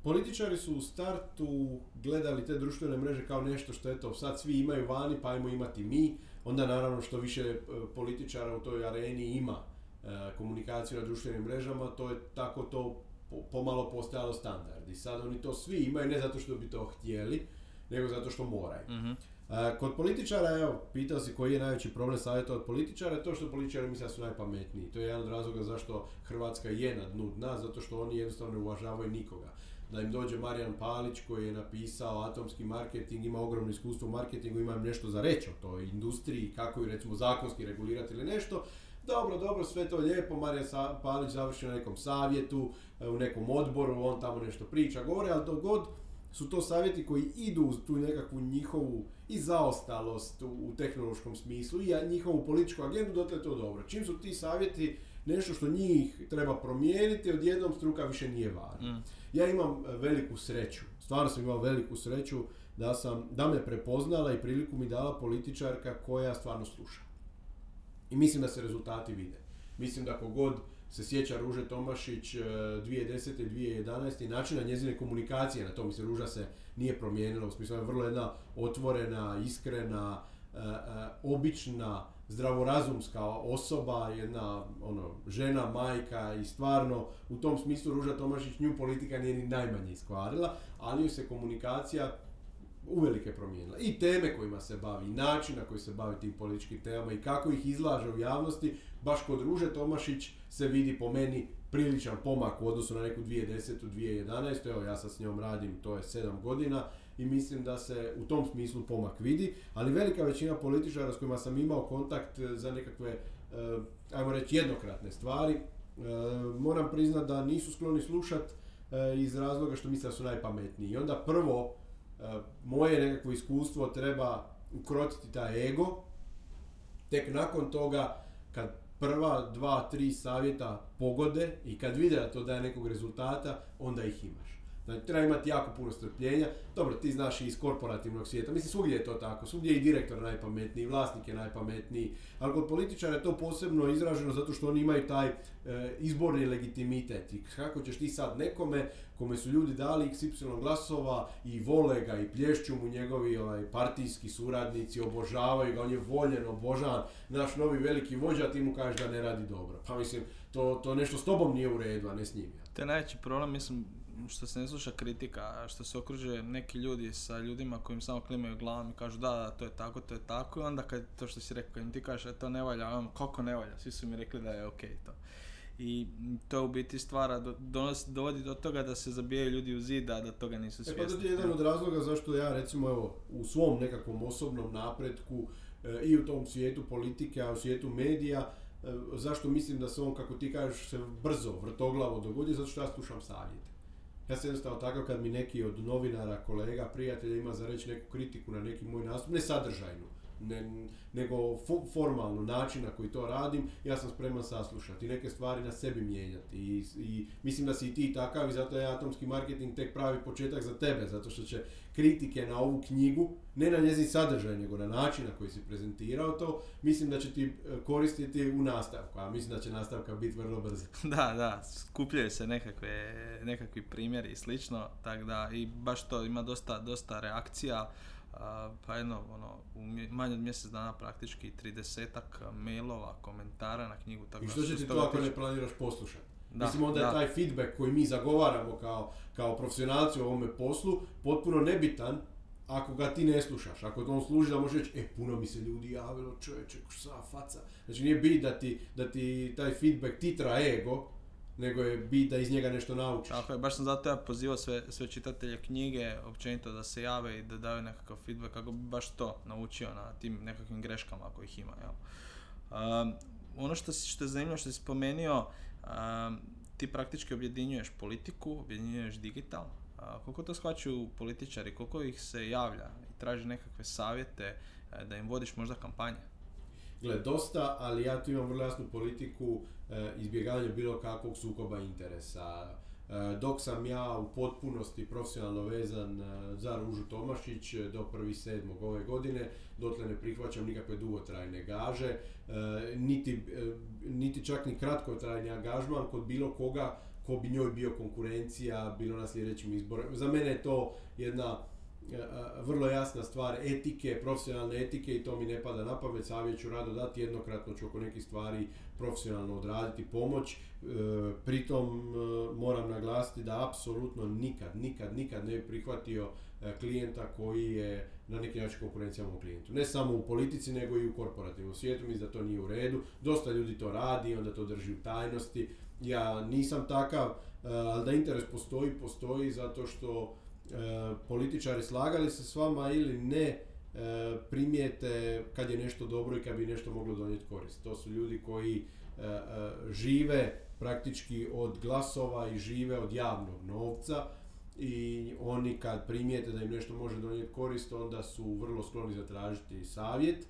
Političari su u startu gledali te društvene mreže kao nešto što eto sad svi imaju vani pa ajmo imati mi. Onda naravno što više e, političara u toj areni ima e, komunikaciju na društvenim mrežama, to je tako to po- pomalo postajalo standard. I sad oni to svi imaju ne zato što bi to htjeli, nego zato što moraju. Mhm. E, Kod političara, evo, pitao si koji je najveći problem savjeta od političara, to što političari misle da su najpametniji. To je jedan od razloga zašto Hrvatska je na dnu dna, zato što oni jednostavno ne uvažavaju nikoga. Da im dođe Marijan Palić koji je napisao atomski marketing, ima ogromno iskustvo u marketingu, ima im nešto za reći o toj industriji, kako ju recimo zakonski regulirati ili nešto. Dobro, dobro, sve to lijepo, Marijan Palić završi na nekom savjetu, e, u nekom odboru, on tamo nešto priča, govori, ali dok god su to savjeti koji idu uz tu nekakvu njihovu i zaostalost u, u tehnološkom smislu i njihovu političku agendu, dotle je to dobro. Čim su ti savjeti nešto što njih treba promijeniti, odjednom struka više nije važna. Mm. Ja imam e, veliku sreću, stvarno sam imao veliku sreću da, sam, da me prepoznala i priliku mi dala političarka koja stvarno sluša. I mislim da se rezultati vide. Mislim da kogod se sjeća Ruže Tomašić e, 2010. i 2011. i načina njezine komunikacije na to, mislim Ruža se nije promijenila, u smislu je vrlo jedna otvorena, iskrena, e, e, obična, zdravorazumska osoba, jedna ono, žena, majka i stvarno u tom smislu Ruža Tomašić nju politika nije ni najmanje iskvarila, ali ju se komunikacija uvelike promijenila. I teme kojima se bavi, i način na koji se bavi tim političkim temama i kako ih izlaže u javnosti, baš kod Ruže Tomašić se vidi po meni priličan pomak u odnosu na neku 2010. 2011. Evo ja sad s njom radim, to je 7 godina i mislim da se u tom smislu pomak vidi, ali velika većina političara s kojima sam imao kontakt e, za nekakve, e, ajmo reći, jednokratne stvari, e, moram priznat da nisu skloni slušat e, iz razloga što misle da su najpametniji. I onda prvo, moje nekakvo iskustvo treba ukrotiti taj ego, tek nakon toga kad prva dva, tri savjeta pogode i kad vide da to daje nekog rezultata, onda ih imaš. Znači, treba imati jako puno strpljenja. Dobro, ti znaš i iz korporativnog svijeta. Mislim, svugdje je to tako. Svugdje je i direktor najpametniji, vlasnik je najpametniji. Ali kod političara je to posebno izraženo zato što oni imaju taj e, izborni legitimitet. I kako ćeš ti sad nekome, kome su ljudi dali XY glasova i vole ga i plješću mu njegovi ovaj, partijski suradnici, obožavaju ga, on je voljen, obožavan, naš novi veliki vođa, ti mu kažeš da ne radi dobro. Pa mislim, to, to nešto s tobom nije u redu, a ne s njim. To je najveći problem, mislim, što se ne sluša kritika, što se okružuje neki ljudi sa ljudima kojim samo klimaju glavom i kažu da, da, to je tako, to je tako i onda kad to što si rekao, kad im ti kažeš da to ne valja, on, kako ne valja, svi su mi rekli da je okej to. I to u biti stvara, do, donosi, dovodi do toga da se zabijaju ljudi u zid, a da toga nisu E pa to svjesni. je jedan od razloga zašto ja recimo evo u svom nekakvom osobnom napretku e, i u tom svijetu politike, a u svijetu medija, e, zašto mislim da se on, kako ti kažeš, se brzo, vrtoglavo dogodi, zato što ja slušam savjete. Ja sam jednostavno takav kad mi neki od novinara, kolega, prijatelja ima za reći neku kritiku na neki moj nastup, ne sadržajnu, ne, nego fo- formalno način na koji to radim, ja sam spreman saslušati, neke stvari na sebi mijenjati i, i mislim da si i ti takav i zato je atomski marketing tek pravi početak za tebe, zato što će kritike na ovu knjigu, ne na njezin sadržaj, nego na način na koji si prezentirao to, mislim da će ti e, koristiti u nastavku, a mislim da će nastavka biti vrlo brza. Da, da, skupljaju se nekakve, nekakvi primjeri i slično, tako da i baš to ima dosta, dosta reakcija, pa jedno, ono, u manje od mjesec dana praktički 30-ak mailova, komentara na knjigu, tako I što će ti to ako ne planiraš poslušati? Da, Mislim onda je da. taj feedback koji mi zagovaramo kao, kao profesionalci u ovome poslu potpuno nebitan ako ga ti ne slušaš. Ako on služi da možeš reći, e puno mi se ljudi javilo, čovječe, šta faca. Znači nije bit da ti, da ti taj feedback titra ego, nego je bit da iz njega nešto naučiš. Tako je, baš sam zato ja pozivao sve, sve čitatelje knjige, općenito da se jave i da daju nekakav feedback kako bi baš to naučio na tim nekakvim greškama ako ih ima. Jel? Um, ono što, što je zanimljivo što si spomenuo, um, ti praktički objedinjuješ politiku, objedinjuješ digital. A koliko to shvaćaju političari, koliko ih se javlja i traži nekakve savjete e, da im vodiš možda kampanje? Gle, dosta, ali ja tu imam vrlo jasnu politiku e, izbjegavanja bilo kakvog sukoba interesa. E, dok sam ja u potpunosti profesionalno vezan e, za Ružu Tomašić do 1.7. ove godine, dotle ne prihvaćam nikakve dugotrajne gaže, niti, niti čak ni kratkotrajni angažman kod bilo koga ko bi njoj bio konkurencija, bilo na sljedećim izborima. Za mene je to jedna vrlo jasna stvar etike, profesionalne etike i to mi ne pada na pamet, savjet ću rado dati, jednokratno ću oko nekih stvari profesionalno odraditi pomoć. E, pritom e, moram naglasiti da apsolutno nikad, nikad, nikad ne bi prihvatio e, klijenta koji je na neki način konkurencija mom klijentu. Ne samo u politici, nego i u korporativnom svijetu, mislim da to nije u redu. Dosta ljudi to radi, onda to drži u tajnosti. Ja nisam takav, e, ali da interes postoji, postoji zato što e, političari slagali se s vama ili ne, e, primijete kad je nešto dobro i kad bi nešto moglo donijeti korist. To su ljudi koji e, e, žive praktički od glasova i žive od javnog novca i oni kad primijete da im nešto može donijeti korist onda su vrlo skloni zatražiti savjet,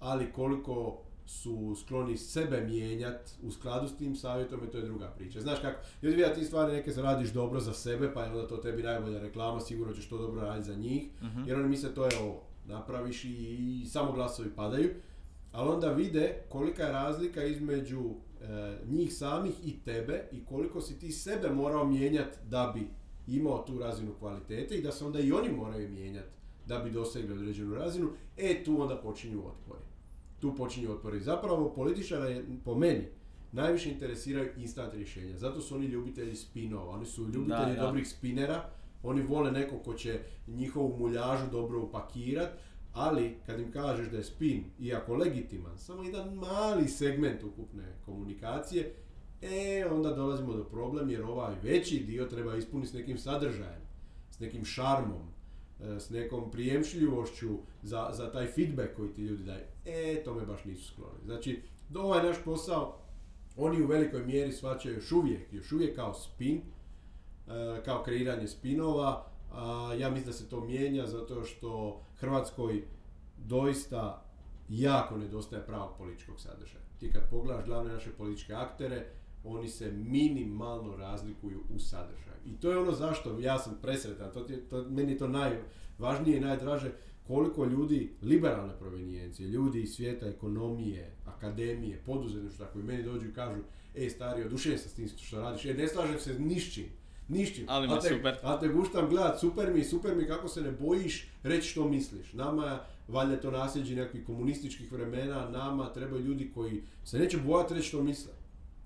ali koliko su skloni sebe mijenjati u skladu s tim savjetom, e, to je druga priča. Znaš kako, ljudi da ti stvari neke radiš dobro za sebe, pa je onda to tebi najbolja reklama, sigurno ćeš to dobro raditi za njih, jer oni misle to je ovo, napraviš i, i samo glasovi padaju, ali onda vide kolika je razlika između e, njih samih i tebe i koliko si ti sebe morao mijenjati da bi imao tu razinu kvalitete i da se onda i oni moraju mijenjati da bi dosegli određenu razinu, e tu onda počinju otpori. Tu počinju otpori. Zapravo političara je po meni najviše interesiraju instant rješenja. Zato su oni ljubitelji spinova, oni su ljubitelji Da, dobrih spinera, oni vole neko ko će njihovu muljažu dobro upakirat, ali kad im kažeš da je spin, iako legitiman, samo jedan mali segment ukupne komunikacije, e, onda dolazimo do problem jer ovaj veći dio treba ispuniti s nekim sadržajem, s nekim šarmom, s nekom prijemšljivošću za, za taj feedback koji ti ljudi daju. E, tome baš nisu skloni. Znači, ovaj naš posao, oni u velikoj mjeri shvaćaju još uvijek, još uvijek kao spin, e, kao kreiranje spinova. Ja mislim da se to mijenja zato što Hrvatskoj doista jako nedostaje pravog političkog sadržaja. Ti kad pogledaš glavne naše političke aktere, oni se minimalno razlikuju u sadržaju. I to je ono zašto ja sam presretan, to, to, meni je to najvažnije i najdraže, koliko ljudi liberalne provenijencije, ljudi iz svijeta ekonomije, akademije, poduzetništva koji meni dođu i kažu e stari, oduševljen sam s tim što radiš, e ne slažem se ni s čim, ni s čim. Ali je te, super. a te guštam gledat, super mi, super mi kako se ne bojiš reći što misliš. Nama, valjda to nasljeđe nekakvih komunističkih vremena, nama trebaju ljudi koji se neće bojati reći što misle.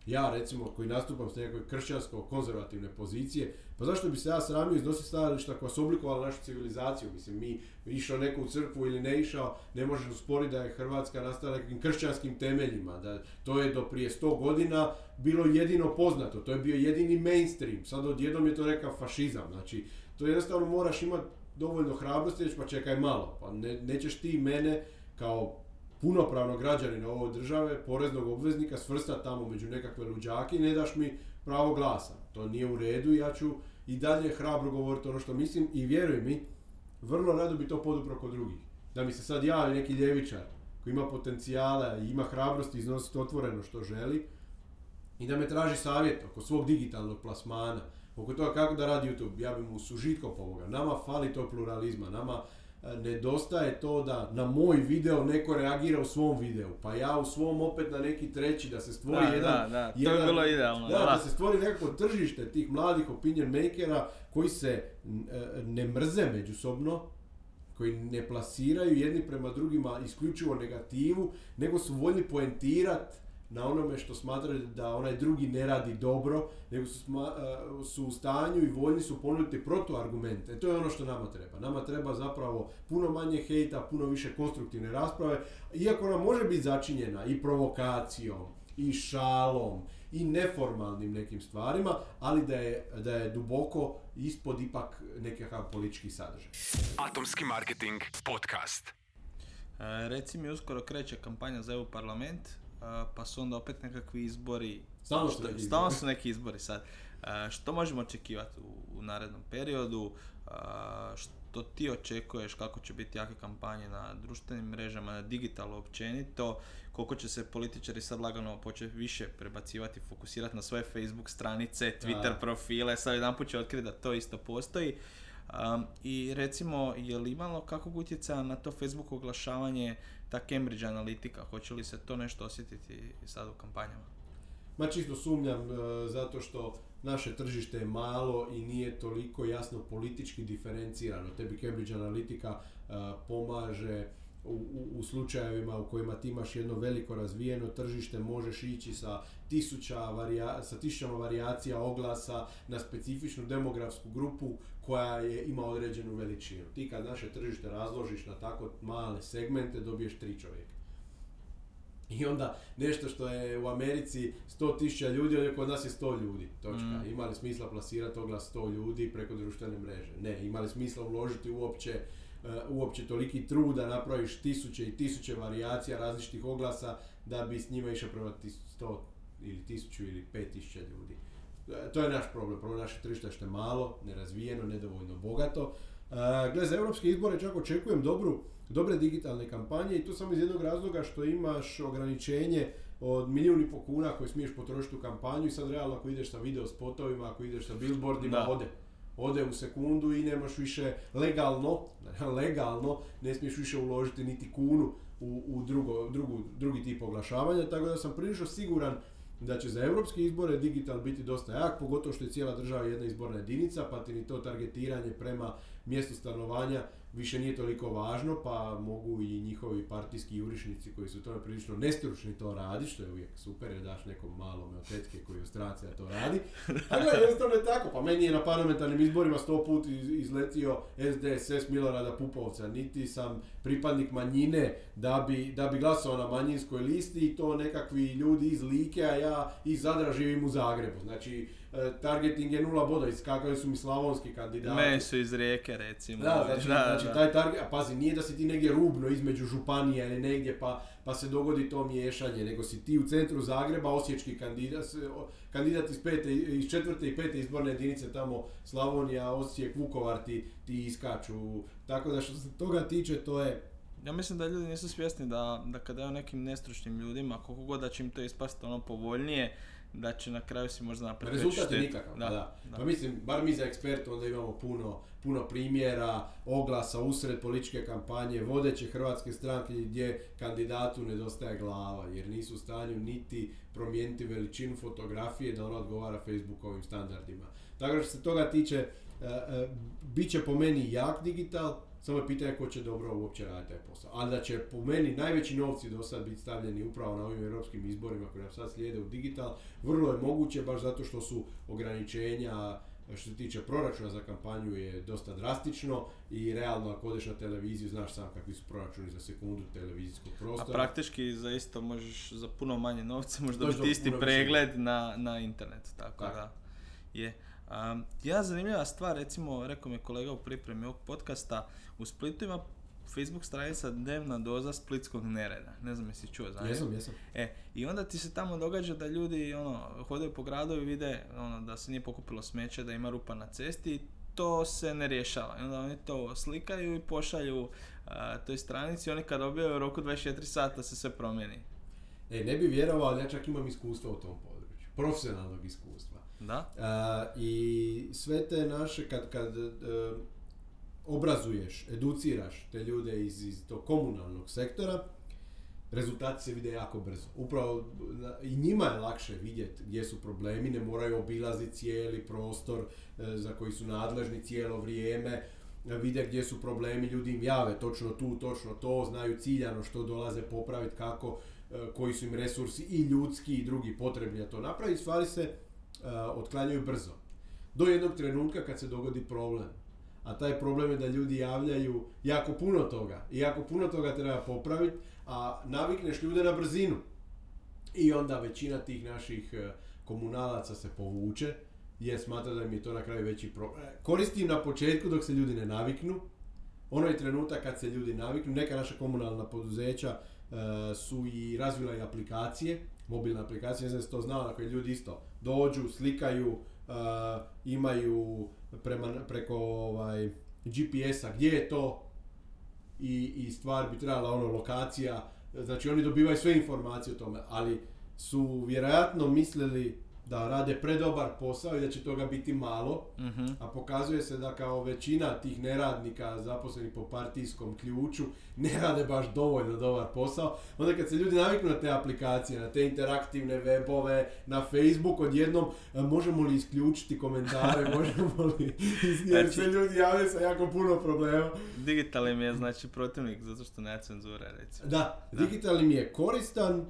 Ja recimo koji nastupam s nekakve kršćansko-konzervativne pozicije, pa zašto bi se ja sramio iznositi stajališta koja su oblikovala našu civilizaciju? Mislim, mi išao neko u crkvu ili ne išao, ne možeš usporiti da je Hrvatska nastala nekim kršćanskim temeljima, da to je do prije 100 godina bilo jedino poznato, to je bio jedini mainstream, sad odjednom je to nekakav fašizam, znači to jednostavno moraš imati dovoljno hrabrosti, reći pa čekaj malo, pa ne, nećeš ti mene kao punopravnog građanina ove države, poreznog obveznika svrstati tamo među nekakve luđake i ne daš mi pravo glasa. To nije u redu, ja ću i dalje hrabro govoriti ono što mislim i vjeruj mi, vrlo rado bi to podupro kod drugih. da mi se sad javi neki ljevičar koji ima potencijala i ima hrabrosti iznositi otvoreno što želi i da me traži savjet oko svog digitalnog plasmana, oko toga kako da radi YouTube, ja bi mu sužitko pomogao. Nama fali to pluralizma, nama nedostaje to da na moj video neko reagira u svom videu, pa ja u svom opet na neki treći, da se stvori Da, jedan... da, da, to jedan- bilo idealno, Da, da, da. se stvori nekako tržište tih mladih opinion makera koji se e, ne mrze međusobno, koji ne plasiraju jedni prema drugima isključivo negativu, nego su voljni poentirat na onome što smatraju da onaj drugi ne radi dobro, nego su, sma- e, su u stanju i voljni su ponuditi protuargumente. E, to je ono što nama treba. Nama treba zapravo puno manje hejta, puno više konstruktivne rasprave, iako nam može biti začinjena i provokacijom, i šalom, i neformalnim nekim stvarima, ali da je, da je duboko ispod ipak nekakav politički sadržaj. Atomski marketing podcast. E, reci mi, uskoro kreće kampanja za EU parlament, pa su onda opet nekakvi izbori. Stalno su neki stalno izbori. su neki izbori sad. Što možemo očekivati u, u narednom periodu? Što ti očekuješ kako će biti jake kampanje na društvenim mrežama, na digitalu općenito? Koliko će se političari sad lagano početi više prebacivati, fokusirati na svoje Facebook stranice, Twitter profile, sad jedanput će otkriti da to isto postoji. Um, I recimo, je li imalo kakvog utjecaja na to Facebook oglašavanje, ta Cambridge analitika, hoće li se to nešto osjetiti sad u kampanjama? Ma čisto sumnjam e, zato što naše tržište je malo i nije toliko jasno politički diferencirano. Tebi Cambridge Analytica e, pomaže u, u, u slučajevima u kojima ti imaš jedno veliko razvijeno tržište, možeš ići sa, tisuća varija, sa tisućama varijacija oglasa na specifičnu demografsku grupu koja je, ima određenu veličinu. Ti kad naše tržište razložiš na tako male segmente, dobiješ tri čovjeka. I onda nešto što je u Americi 100.000 ljudi, ovdje kod nas je 100 ljudi. Točka. Mm. Ima li smisla plasirati oglas 100 ljudi preko društvene mreže? Ne. Ima li smisla uložiti uopće e, uopće toliki trud da napraviš tisuće i tisuće varijacija različitih oglasa da bi s njima išao prema tis- 100 ili 1000 ili 5000 ljudi. E, To je naš problem. Problem naše tržište što je malo, nerazvijeno, nedovoljno bogato. E, Gle, za europske izbore čak očekujem dobru, dobre digitalne kampanje i to samo iz jednog razloga što imaš ograničenje od milijun i pol kuna koje smiješ potrošiti u kampanju i sad realno ako ideš sa video spotovima, ako ideš sa billboardima, Da. ode. Ode u sekundu i nemaš više legalno, legalno, ne smiješ više uložiti niti kunu u, u drugo, drugu, drugi tip oglašavanja, tako da sam prilično siguran da će za europske izbore digital biti dosta jak, pogotovo što je cijela država jedna izborna jedinica, pa ti ni to targetiranje prema mjestu stanovanja više nije toliko važno, pa mogu i njihovi partijski jurišnici koji su tome prilično nestručni to radi, što je uvijek super jer daš nekom malome od tetke koji je to radi. A gle, jednostavno je tako, pa meni je na parlamentarnim izborima sto put iz- izletio SDSS Milorada Pupovca, niti sam pripadnik manjine da bi, da bi glasao na manjinskoj listi i to nekakvi ljudi iz Like, a ja iz Zadra živim u Zagrebu. Znači, targeting je nula boda, iskakali su mi slavonski kandidati. Meni su iz rijeke, recimo. Da, znači, da, znači da. taj target, a pazi, nije da si ti negdje rubno između županija ili negdje pa, pa se dogodi to miješanje, nego si ti u centru Zagreba osječki kandidat, kandidat iz, pete, iz četvrte i pete izborne jedinice, tamo Slavonija, Osijek, Vukovar ti, ti iskaču. Tako da što se toga tiče, to je Ja mislim da ljudi nisu svjesni da, da kada je o nekim nestručnim ljudima, koliko god da će im to ispasti ono povoljnije, da će na kraju si možda napraviti Rezultat je nikakav, Da, da, da. Pa mislim, bar mi za eksperta onda imamo puno, puno primjera, oglasa usred političke kampanje, vodeće hrvatske stranke gdje kandidatu nedostaje glava, jer nisu u stanju niti promijeniti veličinu fotografije da ona odgovara Facebookovim standardima. Tako što se toga tiče, e, e, bit će po meni jak digital, samo je pitanje ko će dobro uopće raditi taj posao. Ali da će po meni najveći novci do sad biti stavljeni upravo na ovim europskim izborima koji nam sad slijede u digital, vrlo je moguće baš zato što su ograničenja što se tiče proračuna za kampanju je dosta drastično i realno ako odeš na televiziju znaš sam kakvi su proračuni za sekundu televizijskog A prostora. praktički za isto možeš za puno manje novca možda dobiti isti pregled na, na internetu, tako, Tako. da je. Um, jedna zanimljiva stvar, recimo, rekao mi je kolega u pripremi ovog podcasta, u Splitu ima Facebook stranica dnevna doza splitskog nereda. Ne znam jesi čuo za? Jesam, jesam. E, i onda ti se tamo događa da ljudi ono, hodaju po gradu i vide ono, da se nije pokupilo smeće, da ima rupa na cesti i to se ne rješava. I onda oni to slikaju i pošalju a, toj stranici, oni kad objave u roku 24 sata se sve promijeni. E, ne bi vjerovao, ali ja čak imam iskustva u tom području. Profesionalnog iskustva. Da? A, I sve te naše, kad, kad e, obrazuješ, educiraš te ljude iz, iz tog komunalnog sektora, rezultati se vide jako brzo. Upravo i njima je lakše vidjeti gdje su problemi, ne moraju obilaziti cijeli prostor e, za koji su nadležni cijelo vrijeme, vide gdje su problemi, ljudi im jave točno tu, točno to, znaju ciljano što dolaze popraviti, kako, e, koji su im resursi i ljudski i drugi potrebni da to napravi, stvari se otklanjaju brzo. Do jednog trenutka kad se dogodi problem. A taj problem je da ljudi javljaju jako puno toga i jako puno toga treba popraviti, a navikneš ljude na brzinu. I onda većina tih naših e, komunalaca se povuče jer smatra da im je to na kraju veći problem. Koristim na početku dok se ljudi ne naviknu. Ono je trenutak kad se ljudi naviknu. Neka naša komunalna poduzeća su i razvila i aplikacije, mobilne aplikacije, ne znam da to znao, na koje ljudi isto dođu, slikaju, e, imaju prema, preko ovaj, GPS-a gdje je to? I, i stvar bi trebala ono lokacija, znači oni dobivaju sve informacije o tome, ali su vjerojatno mislili da rade predobar posao i da će toga biti malo, Mhm. a pokazuje se da kao većina tih neradnika zaposlenih po partijskom ključu ne rade baš dovoljno dobar posao. Onda kad se ljudi naviknu na te aplikacije, na te interaktivne webove, na Facebook, odjednom e, možemo li isključiti komentare, možemo li, jer Znači- se ljudi javljaju sa jako puno problema. Digital mi je znači protivnik zato što nema cenzure recimo. Da, Da. digitalni mi je koristan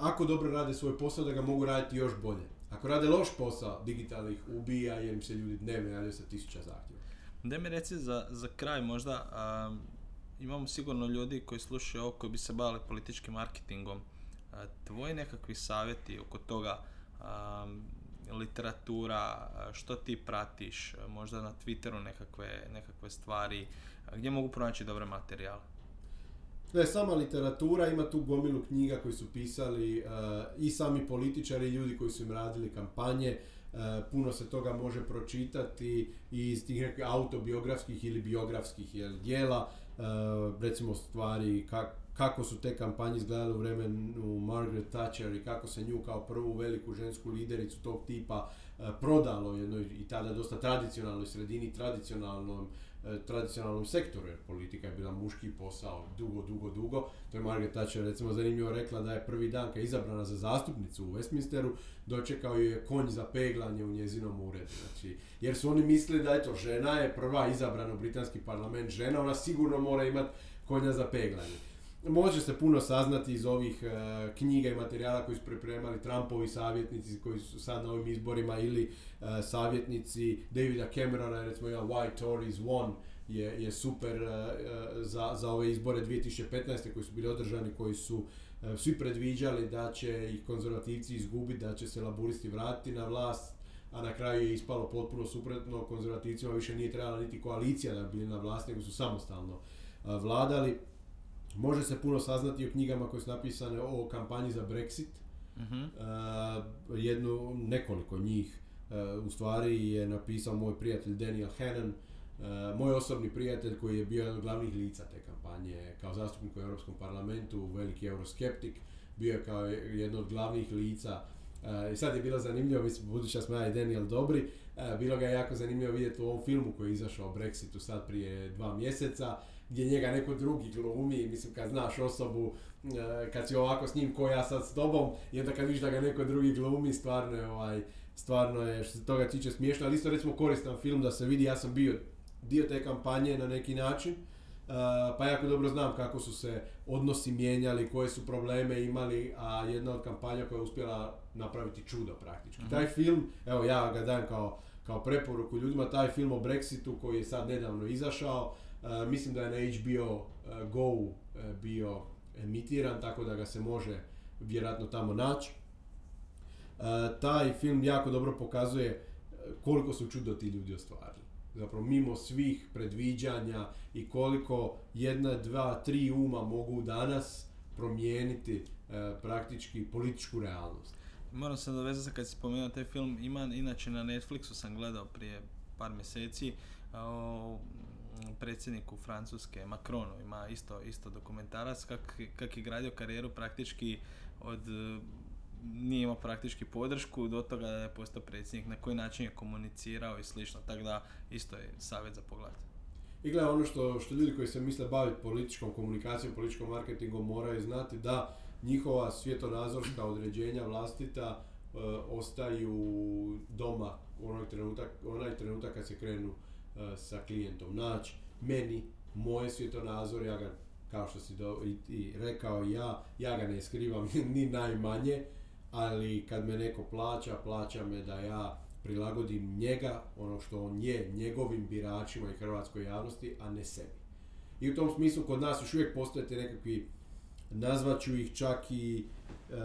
ako dobro rade svoj posao da ga mogu raditi još bolje. Ako rade loš posao, digitalni ih ubija jer im se ljudi dnevno javljaju sa tisuća zahtjeva. Da mi reci za, za kraj možda, a, imamo sigurno ljudi koji slušaju ovo koji bi se bavili političkim marketingom. A, tvoji nekakvi savjeti oko toga, a, literatura, što ti pratiš, možda na Twitteru nekakve, nekakve stvari, gdje mogu pronaći dobre materijale? Ne, sama literatura ima tu gomilu knjiga koji su pisali uh, i sami političari i ljudi koji su im radili kampanje. Uh, puno se toga može pročitati iz tih nekakvih autobiografskih ili biografskih jel, dijela. Uh, recimo stvari kak- kako su te kampanje izgledale u vremenu Margaret Thatcher i kako se nju kao prvu veliku žensku lidericu tog tipa prodalo jednoj i tada dosta tradicionalnoj sredini, tradicionalnom tradicionalnom sektoru, jer politika je bila muški posao dugo, dugo, dugo. To je Margaret Thatcher recimo zanimljivo rekla da je prvi dan kad je izabrana za zastupnicu u Westminsteru, dočekao je konj za peglanje u njezinom uredu. Znači, jer su oni mislili da eto, žena je prva izabrana u britanski parlament žena, ona sigurno mora imati konja za peglanje. Može se puno saznati iz ovih e, knjiga i materijala koji su pripremali Trumpovi savjetnici koji su sad na ovim izborima ili e, savjetnici Davida Camerona, recimo jedan Why Tories Won je, je super e, za, za ove izbore 2015. koji su bili održani, koji su svi predviđali da će ih konzervativci izgubiti, da će se laburisti vratiti na vlast, a na kraju je ispalo potpuno suprotno, konzervativcima više nije trebala niti koalicija da bi bili na vlasti, nego su samostalno vladali. Može se puno saznati o knjigama koje su napisane o kampanji za Brexit, Mhm. Uh, jednu, nekoliko njih uh, u stvari je napisao moj prijatelj Daniel Hannan, uh, moj osobni prijatelj koji je bio jedan od glavnih lica te kampanje kao zastupnik u Europskom parlamentu, veliki euroskeptik, bio je kao jedno od glavnih lica I sad je bilo zanimljivo, mislim, budući da smo ja i Daniel dobri, bilo ga je jako zanimljivo vidjeti u ovom filmu koji je izašao o Brexitu sad prije dva mjeseca, gdje njega neko drugi glumi, mislim kad znaš osobu, e, kad si ovako s njim ko ja sad s tobom i onda kad vidiš da ga neko drugi glumi, stvarno je ovaj, stvarno je što se toga tiče smiješno, ali isto recimo koristan film da se vidi, ja sam bio dio te kampanje na neki način, Uh, pa jako dobro znam kako su se odnosi mijenjali, koje su probleme imali, a jedna od kampanja koja je uspjela napraviti čudo praktički. Mhm. Taj film, evo ja ga dajem kao, kao preporuku ljudima, taj film o Brexitu koji je sad nedavno izašao, mislim da je na HBO uh, Go uh, bio emitiran, tako da ga se može vjerojatno tamo naći. Taj film jako dobro pokazuje uh, koliko su čudo ti ljudi ostvarili. Zapravo mimo svih predviđanja i koliko jedna, dva, tri uma mogu danas promijeniti uh, praktički političku realnost. Moram se dovezati kad si spomenuo taj film, ima inače na Netflixu sam gledao prije par mjeseci predsjedniku Francuske Macronu ima isto, isto dokumentarac kak, kak je gradio karijeru praktički od nije imao praktički podršku do toga da je postao predsjednik, na koji način je komunicirao i slično, tako da isto je savjet za pogled. I gledaj, ono što, što ljudi koji se misle baviti političkom komunikacijom, političkom marketingom moraju znati da njihova svjetonazorska određenja vlastita e, ostaju doma u onaj trenutak, onaj trenutak kad se krenu sa klijentom. Znači, meni, moje svjetonazor, ja ga, kao što si do, i, i rekao ja, ja ga ne skrivam ni najmanje, ali kad me neko plaća, plaća me da ja prilagodim njega, ono što on je, njegovim biračima i hrvatskoj javnosti, a ne sebi. I u tom smislu kod nas još uvijek postoje te nekakvi, nazvat ću ih čak i e, e,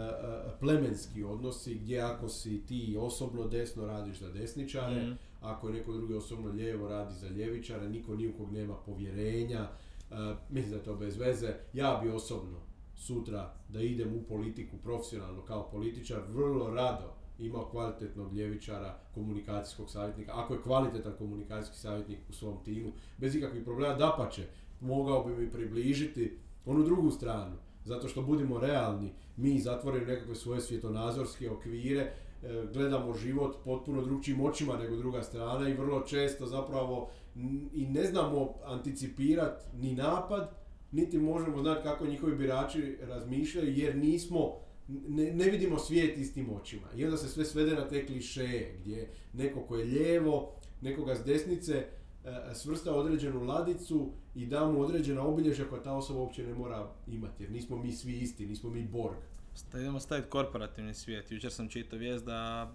plemenski odnosi, gdje ako si ti osobno desno radiš za desničare, mm. Ako je neko drugi osobno lijevo radi za ljevičare, niko ni nema povjerenja, uh, mislim da je to bez veze. Ja bi osobno sutra da idem u politiku profesionalno kao političar, vrlo rado imao kvalitetnog ljevičara, komunikacijskog savjetnika, ako je kvalitetan komunikacijski savjetnik u svom timu, bez ikakvih problema, dapače, mogao bi mi približiti onu drugu stranu, zato što budimo realni, mi zatvorimo nekakve svoje svjetonazorske okvire, e, gledamo život potpuno drugčijim očima nego druga strana i vrlo često zapravo i ne znamo anticipirati ni napad, niti možemo znati kako njihovi birači razmišljaju jer nismo ne, ne, vidimo svijet istim očima. I onda se sve svede na te klišeje, gdje neko ko je lijevo, nekoga s desnice e, svrsta određenu ladicu i da mu određena obilježja koja ta osoba uopće ne mora imati, jer nismo mi svi isti, nismo mi Borg. Idemo staviti korporativni svijet. Jučer sam čitao vijest da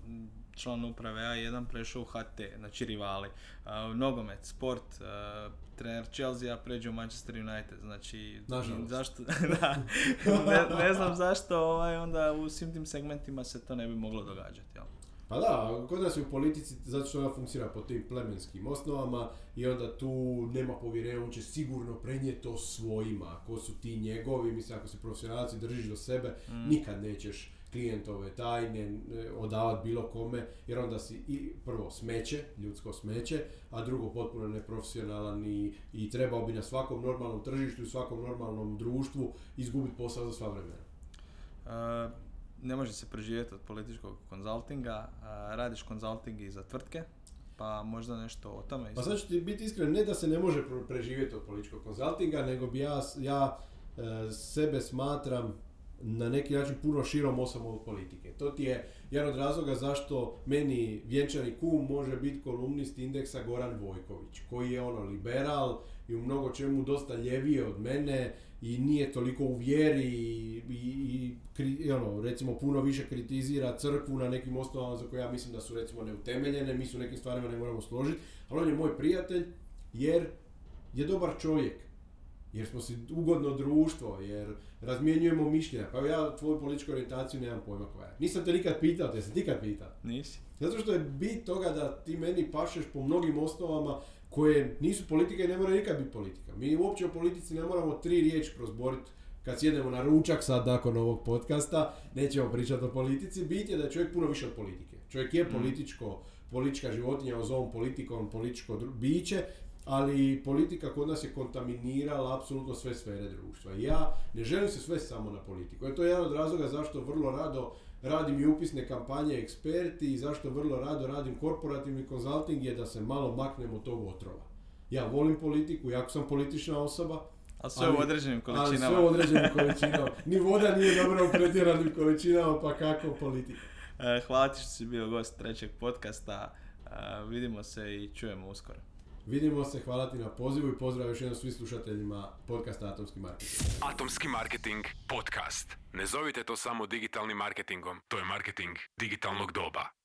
član uprave A1 prešao u HT, znači rivali. Uh, nogomet, sport, uh, trener Chelsea pređe u Manchester United, znači zašto, da, ne, ne, znam zašto ovaj, onda u svim tim segmentima se to ne bi moglo događati. Jel? Pa da, kod nas je u politici zato što ona funkcionira po tim plemenskim osnovama i onda tu nema povjerenja, on će sigurno prenijeti to svojima. Ako su ti njegovi, mislim ako si profesionalci držiš do sebe, mm. nikad nećeš klijentove tajne odavati bilo kome, jer onda si i prvo smeće, ljudsko smeće, a drugo potpuno neprofesionalan i, i trebao bi na svakom normalnom tržištu i svakom normalnom društvu izgubiti posao za sva vremena. Uh, ne može se preživjeti od političkog konzultinga, radiš konzulting i za tvrtke, pa možda nešto o tome. Pa sad ću ti biti iskren, ne da se ne može preživjeti od političkog konzultinga, nego bi ja, ja e, sebe smatram na neki način puno širom osobom od politike. To ti je jedan od razloga zašto meni vjenčani kum može biti kolumnist indeksa Goran Vojković, koji je ono liberal i u mnogo čemu dosta ljevije od mene i nije toliko u vjeri i, i, i ono, recimo puno više kritizira crkvu na nekim osnovama za koje ja mislim da su recimo neutemeljene, mi su nekim stvarima ne moramo složiti, ali on je moj prijatelj jer je dobar čovjek jer smo si ugodno društvo, jer razmjenjujemo mišljenja. Pa ja tvoju političku orijentaciju nemam pojma koja je. Nisam te nikad pitao, te sam nikad pitao. Nisi. Zato što je bit toga da ti meni pašeš po mnogim osnovama koje nisu politika i ne mora nikad biti politika. Mi uopće o politici ne moramo tri riječi prozboriti kad sjedemo na ručak sad nakon ovog podcasta, nećemo pričati o politici, bit je da je čovjek puno više od politike. Čovjek je mm. političko, politička životinja, ovom politikom, političko biće ali politika kod nas je kontaminirala apsolutno sve sfere društva. Ja ne želim se sve samo na politiku. E to je jedan od razloga zašto vrlo rado radim i upisne kampanje eksperti i zašto vrlo rado radim korporativni konzulting je da se malo maknem od tog otrova. Ja volim politiku, jako sam politična osoba, a sve ali, u određenim količinama. Ali sve u određenim količinama. Ni voda nije dobro u pretjeranim količinama, pa kako politika. E, hvala ti što si bio gost trećeg podcasta. E, vidimo se i čujemo uskoro. Vidimo se, hvala ti na pozivu i pozdrav još jednom svim slušateljima podcasta Atomski marketing. Atomski marketing podcast. Ne zovite to samo digitalnim marketingom, to je marketing digitalnog doba.